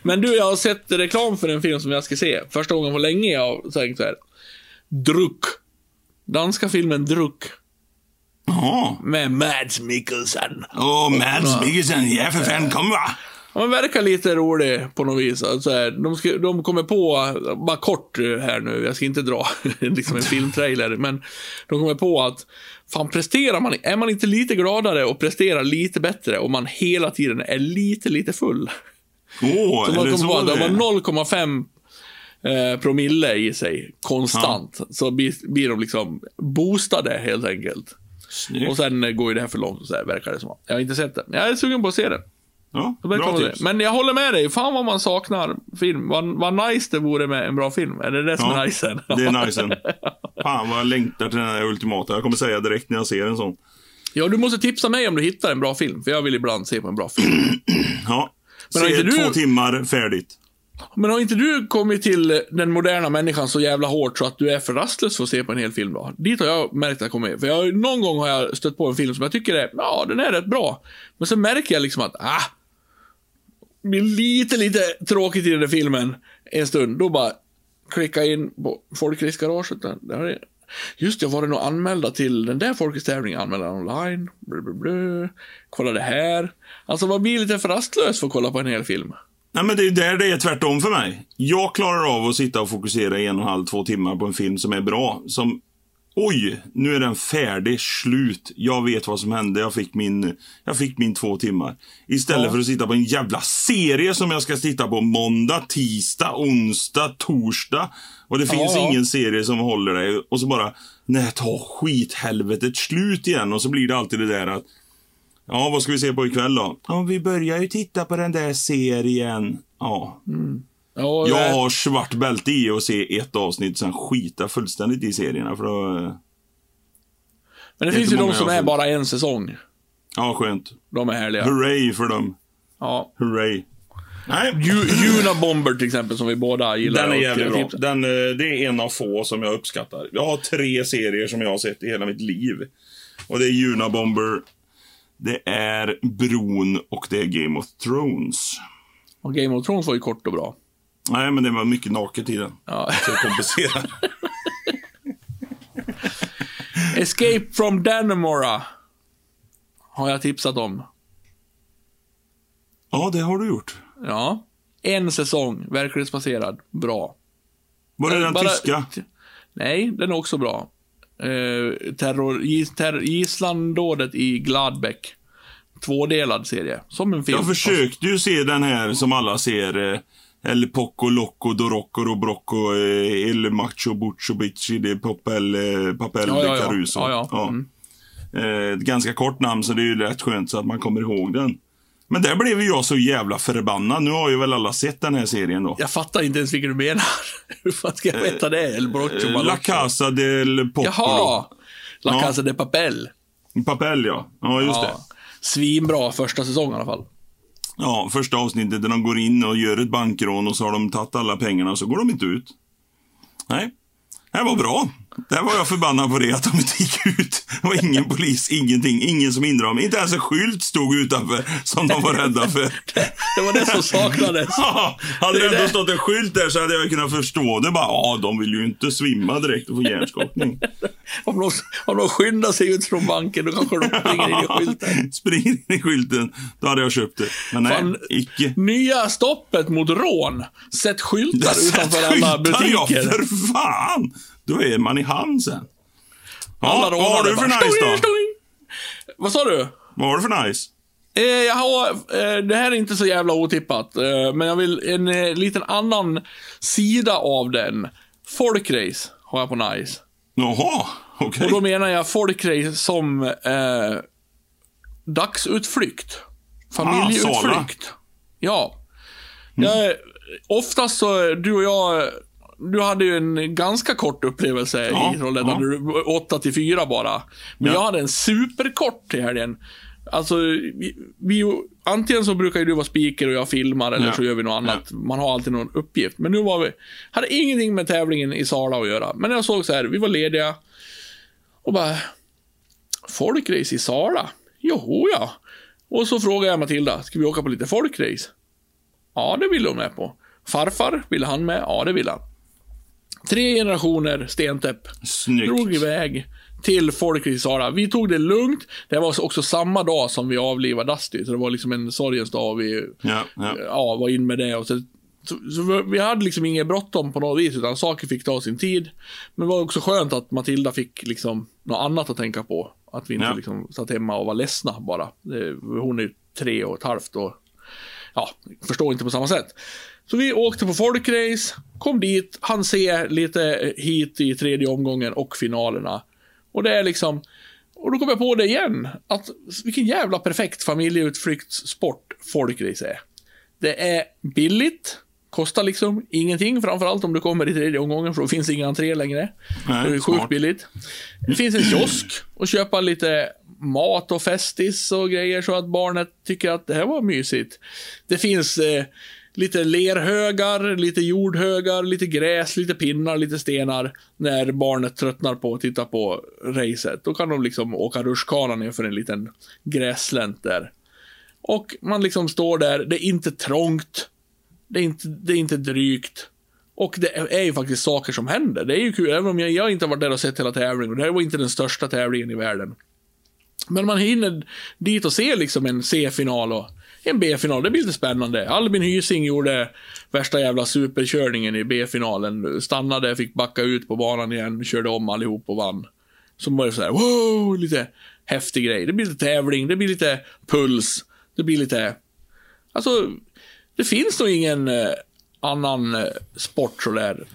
Men du, jag har sett reklam för en film som jag ska se. Första gången på länge jag har tänkt så här. Druck. Danska filmen Druck. Jaha. Med Mads Mikkelsen. Åh, Mads Mikkelsen, ja för fan, kom va. Han verkar lite rolig på något vis. Alltså, de, ska, de kommer på, bara kort här nu, jag ska inte dra [laughs] liksom en filmtrailer, men de kommer på att fan presterar man, är man inte lite gladare och presterar lite bättre om man hela tiden är lite, lite full. Åh, Så är man kommer på så att de har 0,5 eh, promille i sig konstant. Så blir, blir de liksom boostade helt enkelt. Snyggt. Och sen går ju det här för långt, så här verkar det som. Jag har inte sett det. Jag är sugen på att se det. Ja, bra tips. Men jag håller med dig. Fan vad man saknar film. Vad, vad nice det vore med en bra film. Är det det som Ja, är nice? det är nice. [laughs] Fan vad jag längtar till den här ultimata. Jag kommer säga direkt när jag ser en sån. Ja, du måste tipsa mig om du hittar en bra film. För jag vill ibland se på en bra film. [clears throat] Ja. Men Se inte du- två timmar, färdigt. Men har inte du kommit till den moderna människan så jävla hårt så att du är för rastlös för att se på en hel film då? Dit har jag märkt att jag kommer. För jag, någon gång har jag stött på en film som jag tycker är, ja, den är rätt bra. Men så märker jag liksom att, ah, blir lite, lite tråkigt i den där filmen en stund. Då bara klicka in på Folkrace-garaget. Just det, var det nog anmälda till den där folkracetävlingen, anmälda online, blu, blu, blu. kolla det här. Alltså man blir lite för rastlös för att kolla på en hel film. Nej, men det är där det är tvärtom för mig. Jag klarar av att sitta och fokusera i en och en halv, två timmar på en film som är bra. Som, oj, nu är den färdig, slut. Jag vet vad som hände. Jag fick min, jag fick min två timmar. Istället Ja. för att sitta på en jävla serie som jag ska titta på måndag, tisdag, onsdag, torsdag. Och det finns ja. ingen serie som håller dig. Och så bara, nej, ta skithelvetet slut igen. Och så blir det alltid det där att Ja, vad ska vi se på ikväll då? Ja, vi börjar ju titta på den där serien. Ja. Ja, Jag har svart bälte i att se ett avsnitt, sen skita fullständigt i serierna. För då... eh, Men det finns ju de som är bara en säsong. Ja, skönt. De är härliga. Hurray för dem. Ja. Hurray. Nej, Unabomber till exempel, som vi båda gillar. den är jävligt bra. Den, eh, det är en av få som jag uppskattar. Jag har tre serier som jag har sett i hela mitt liv. Och det är Unabomber, det är Bron och det är Game of Thrones. Och Game of Thrones var ju kort och bra. Nej, men det var mycket naket i den. Ja. Så jag kompenserar. [laughs] Escape from Dannemora. Har jag tipsat om. ja, det har du gjort. Ja. En säsong, verklighetsbaserad. Bra. Var det den Bara- tyska? Nej, den är också bra. Eh, terror, gis, terror, gisslandådet i Gladbeck. Tvådelad serie. Som en film. Jag försökte ju se den här som alla ser. Eh, El Poco Loco Dorocco Robrocco eh, El Macho Buccio Bicci de Papel, eh, papel Ja, ja, de. Caruso. Ja, ja. Mm. Eh, ett ganska kort namn så det är ju rätt skönt så att man kommer ihåg den. Men där blev jag så jävla förbannad. Nu har ju väl alla sett den här serien då. Jag fattar inte ens vilken du menar. [laughs] Hur fan ska jag veta det? El Malocco. La Casa del Popolo. Jaha! La Ja. Casa de Papel. Papel ja. Ja, just det. Ja. Svinbra första säsong i alla fall. Ja, första avsnittet där de går in och gör ett bankrån och så har de tagit alla pengarna och så går de inte ut. Nej. Det var bra. Där var jag förbannad på det, att de inte gick ut. Det var ingen [laughs] polis, ingenting, ingen som hindrade dem. Inte ens en skylt stod utanför som de var rädda för. [laughs] Det var det som saknades. [laughs] Ja, hade Det ändå det. stått en skylt där så hade jag kunnat förstå det. Bara, ja, de vill ju inte svimma direkt och få hjärnskakning. Om de, om de skyndar sig ut från banken, då kanske de springer in i skylten. Springer in i skylten, då hade jag köpt det. Men nej, Fan, icke. Nya stoppet mot rån. Sätt skyltar utanför alla Skyltar, Ja, butiker. för fan! Då är man i hamn sen. Ja, vad har du för bara, nice "Stung, då? stung." Vad sa du? Vad har du för nice? Eh, jag har, eh, det här är inte så jävla otippat, eh, men jag vill en eh, liten annan sida av den. Folkrace har jag på nice. Jaha, okej. Och då menar jag folkrace som eh, dagsutflykt. Familjeutflykt. ja. Jag, oftast så, du och jag, du hade ju en ganska kort upplevelse Ja, i Trollhättan. ja. Du- Åtta till fyra bara. Men Ja. jag hade en superkort till helgen. Alltså, vi, vi, antingen så brukar ju du vara speaker och jag filmar eller Ja. så gör vi något annat. Man har alltid någon uppgift. Men nu var vi, hade ingenting med tävlingen i Sala att göra. Men jag såg så här, vi var lediga. Och bara, folkrace i Sala? Jo, ja. Och så frågade jag Matilda, ska vi åka på lite folkrace? Ja, det ville hon med på. Farfar, ville han med? Ja, det ville han. Tre generationer Stentäpp Snyggt. drog iväg till folkrace i Sala. Vi tog det lugnt. Det var också samma dag som vi avlivade Dusty, så det var liksom en sorgens dag. Vi Ja, ja. ja, var in med det. Och så, så, så vi hade liksom inget bråttom på något vis, utan saker fick ta sin tid. Men det var också skönt att Matilda fick liksom något annat att tänka på. Att vi inte Ja. liksom satt hemma och var ledsna bara. Hon är ju tre och ett halvt och ja, förstår inte på samma sätt. Så vi åkte på folkrace, kom dit, han se lite hit i tredje omgången och finalerna. Och det är liksom, och då kom jag på det igen, att vilken jävla perfekt familjeutflyktssport folkrace är. Det är billigt, kostar liksom ingenting, framförallt om du kommer i tredje omgången, för då finns ingen entré längre. Nej, det är sjukt billigt. Det finns en kiosk och köpa lite mat och festis och grejer så att barnet tycker att det här var mysigt. Det finns eh, lite lerhögar, lite jordhögar, lite gräs, lite pinnar, lite stenar. När barnet tröttnar på att titta på racet. Då kan de liksom åka rutschkana ner för en liten grässlänt där. Och man liksom står där, det är inte trångt. Det är inte, det är inte drygt. Och det är ju faktiskt saker som händer. Det är ju kul, även om jag, jag inte har varit där och sett hela tävlingen. Och det här var inte den största tävlingen i världen. Men man hinner dit och se liksom en C-final och en B-final. Det blir lite spännande. Albin Hysing gjorde värsta jävla superkörningen i B-finalen. Stannade, fick backa ut på banan igen, körde om allihop och vann. Som var det så här, wow, lite häftig grej. Det blir lite tävling, det blir lite puls, det blir lite... Alltså, det finns nog ingen eh, annan eh, sport sport sådär.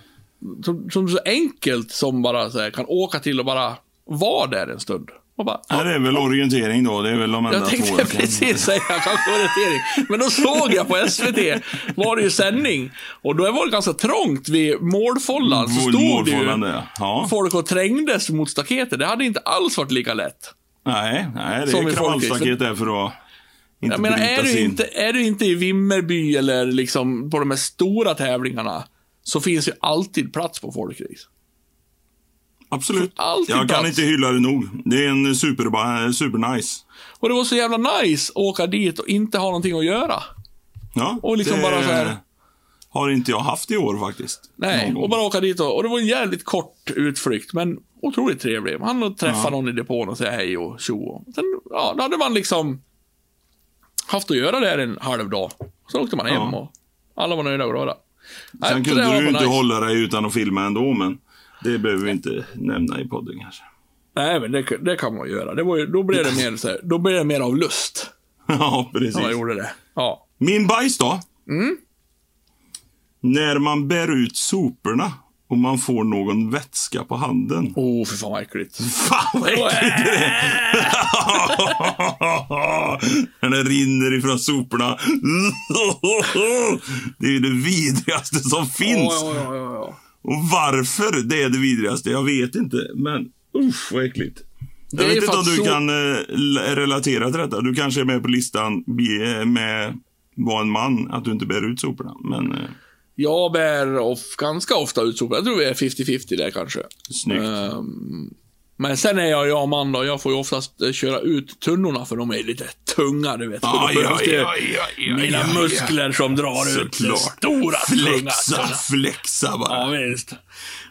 Som, som så enkelt som bara så här, kan åka till och bara vara där en stund. Bara, Ja, det är väl orientering då. Det är väl de enda jag tänkte två. precis säga kanske orientering. Men då såg jag på SVT, var det ju sändning. Och då var det ganska trångt vid målfållan. Så stod det ju ja. folk och trängdes mot staketet. Det hade inte alls varit lika lätt. Nej, nej, det är kravallstaket där för att inte Jag menar, är du, inte, är du inte i Vimmerby eller liksom på de här stora tävlingarna, så finns ju alltid plats på folkrace. Absolut. Jag kan plats. inte hylla det nog. Det är en super, super nice. Och det var så jävla nice att åka dit och inte ha någonting att göra. Ja, Och liksom det bara så här- har inte jag haft i år faktiskt. Nej, och bara åka dit och, och det var en jävligt kort utflykt, men otroligt trevlig. Han och träffa Ja. någon i depån och säga hej och tjo. Sen, ja, då hade man liksom haft att göra där en halv dag. Sen åkte man hem Ja. och alla var nöjda och glada. Nej, Sen så kunde du ju inte nice. hålla dig utan att filma ändå, men det behöver vi inte nämna i podden kanske. Nej, men det, det kan man göra. Det var ju, då blev det mer så här, då blev det mer av lust. [laughs] ja, precis. när man gjorde det. Ja. Min bajs då? Mm. När man bär ut soporna och man får någon vätska på handen. Oh, för fan vad äckligt. Fan vad äckligt det är! [laughs] När det rinner ifrån soporna. [laughs] Det är ju det vidrigaste som finns. Ja, ja, ja, ja. Och varför det är det vidrigaste, jag vet inte. Men usch vad äckligt. Jag vet inte om du så- kan eh, relatera till detta. Du kanske är med på listan med var en man, att du inte bär ut soporna. Men eh, Jag bär off, ganska ofta ut sopor. Jag tror vi är 50-50 där kanske. snyggt. Ehm, men sen är jag, och man då, jag får ju oftast eh, köra ut tunnorna för de är lite tunga, du vet. Aj, det aj, aj, mina muskler som drar ut Såklart. den stora. Flexa, tunga. flexa bara. Ja, visst.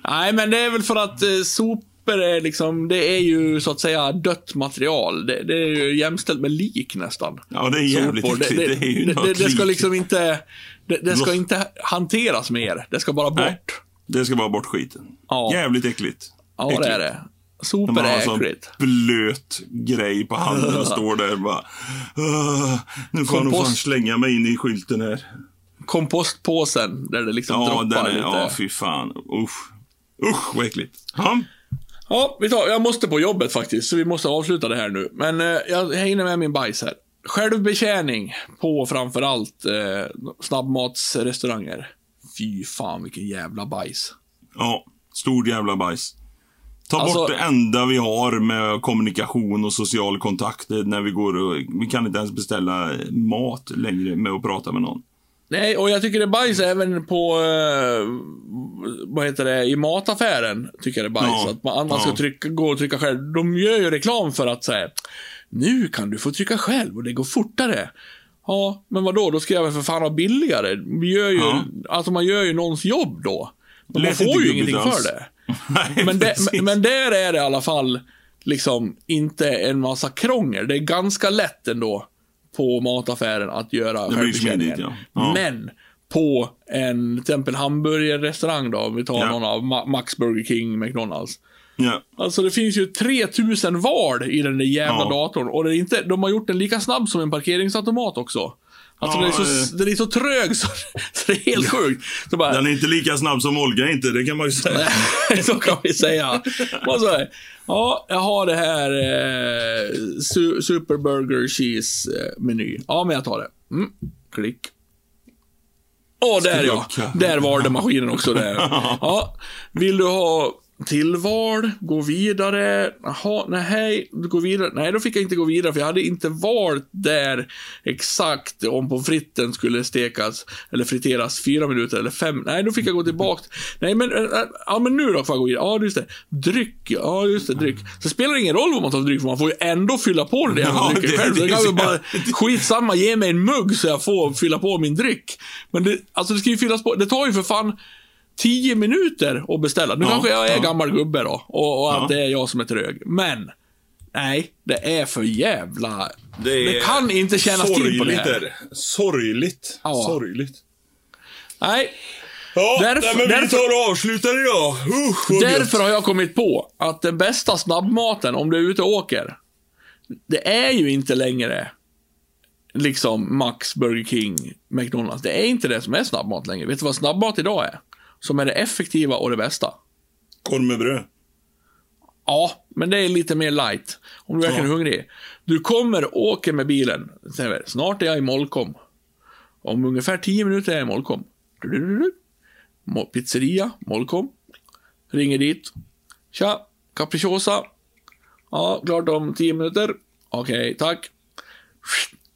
Nej, men det är väl för att eh, sopor är liksom, det är ju så att säga dött material. Det, det är ju jämställt med lik nästan. Ja, det är jävligt Sopor. äckligt. Det, är ju det, något det, det ska lik. liksom inte, det, det ska inte hanteras mer. Det ska bara bort. Nej, det ska vara bort skiten. Ja. Jävligt äckligt. Ja, äckligt. det är det. När Sopor man har är en sån äckligt. blöt grej på handen och [laughs] står där och bara... "Åh, nu får jag nog Kompost. fan slänga mig in i skylten här. Kompostpåsen, där det liksom Ja, droppar den är, lite. ja, fy fan. Usch. Usch, vad äckligt. Ja. Ja, vi tar, jag måste på jobbet faktiskt, så vi måste avsluta det här nu. Men eh, jag, jag hinner med min bajs här. Självbetjäning på framförallt eh, snabbmatsrestauranger. Fy fan vilken jävla bajs. Ja, stor jävla bajs. Ta Alltså- bort det enda vi har med kommunikation och social kontakt när vi går och... Vi kan inte ens beställa mat längre med att prata med någon. Nej, och jag tycker det är bajs även på, eh, vad heter det, i mataffären. Tycker jag det är bajs. Ja, Att man, man ska ja. trycka, gå och trycka själv. De gör ju reklam för att säga, nu kan du få trycka själv och det går fortare. Ja, men vad då? Då ska jag väl för fan ha billigare. Vi gör ju, Ja. Alltså man gör ju någons jobb då. Men man får ju ingenting för det. Nej, [laughs] Men, det, men, där är det i alla fall liksom inte en massa krångel. Det är ganska lätt ändå på mataffären att göra självbetjäningen. ja. Ja. Men på en till exempel hamburgerrestaurang då, om vi tar Ja. någon av Ma- Max Burger King, McDonalds. Ja. Alltså det finns ju 3000 val i den där jävla datorn. Och det är inte, de har gjort den lika snabb som en parkeringsautomat också. Alltså Ja, den, är så, eh. den är så trög [laughs] så, så det är helt sjukt. Så bara, Den är inte lika snabb som Olga inte, det kan man ju säga. [laughs] så kan vi säga. Och så här, ja, jag har det här eh, su Super Burger Cheese-meny. Ja, men jag tar det. Mm, klick. Åh, där ja. Där var det maskinen också där. [laughs] Ja, vill du ha tillval, gå vidare. Jaha, nej, går vidare. Nej, då fick jag inte gå vidare för jag hade inte valt där exakt om pommes fritesen skulle stekas eller friteras fyra minuter eller fem. Nej, då fick jag gå tillbaka. Nej, men, äh, äh, ja, men nu då får jag gå vidare. Ja, just det. Dryck, ja, just det, dryck. Så spelar det ingen roll vad man tar dryck, för man får ju ändå fylla på där jävla Ja, drycken det- själv. Så det- det kan bara, skitsamma, ge mig en mugg så jag får fylla på min dryck. Men det, alltså det ska ju fyllas på, det tar ju för fan 10 minuter att beställa. Nu Ja, kanske jag är ja. gammal gubbe då, och, och att Ja. det är jag som är trög. Men, nej, det är för jävla... Det, är kan inte kännas till på det här. det. Sorgligt. Ja. Sorgligt. Nej, Ja, Därför- nej, men vi därför- tar och avslutar idag. Usch, därför har jag kommit på att den bästa snabbmaten, om du är ute och åker, det är ju inte längre liksom Max, Burger King, McDonalds. Det är inte det som är snabbmat längre. Vet du vad snabbmat idag är? Som är det effektiva och det bästa. Korv med bröd. Ja, men det är lite mer light. Om du verkligen är Ja. hungrig. Du kommer och åker med bilen. Snart är jag i Molkom. Om ungefär 10 minuter är jag i Molkom. Pizzeria, Molkom. Ringer dit. Tja, capricciosa. Ja, klart om 10 minuter. Okej, tack.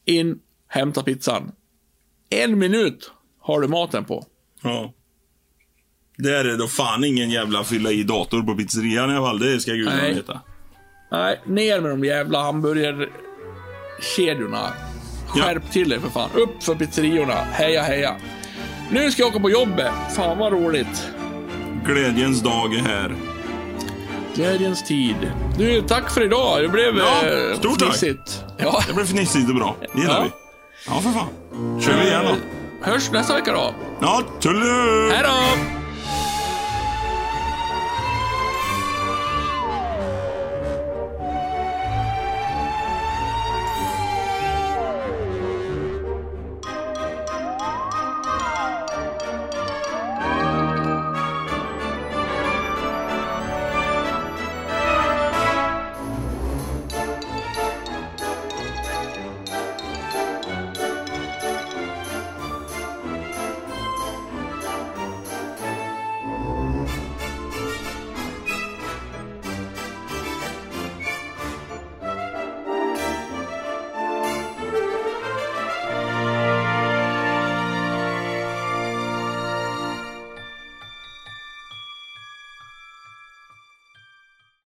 In, hämta pizzan. En minut har du maten på. Ja. Det är det då fan ingen jävla fylla i dator på pizzerian i alla fall. Det ska gudarna Nej. veta. Nej, ner med de jävla hamburgerkedjorna. Skärp till er för fan. Upp för pizzeriorna. Heja, heja. Nu ska jag åka på jobbet. Fan vad roligt. Glädjens dag är här. Glädjens tid. Du, tack för idag. Det blev Ja, eh, stort tack. fnissigt. Ja. Det blev fnissigt och bra. Det gillar Ja. vi. Ja, för fan. Kör vi igen då. Hörs nästa vecka då. Ja, tullu! Hej då!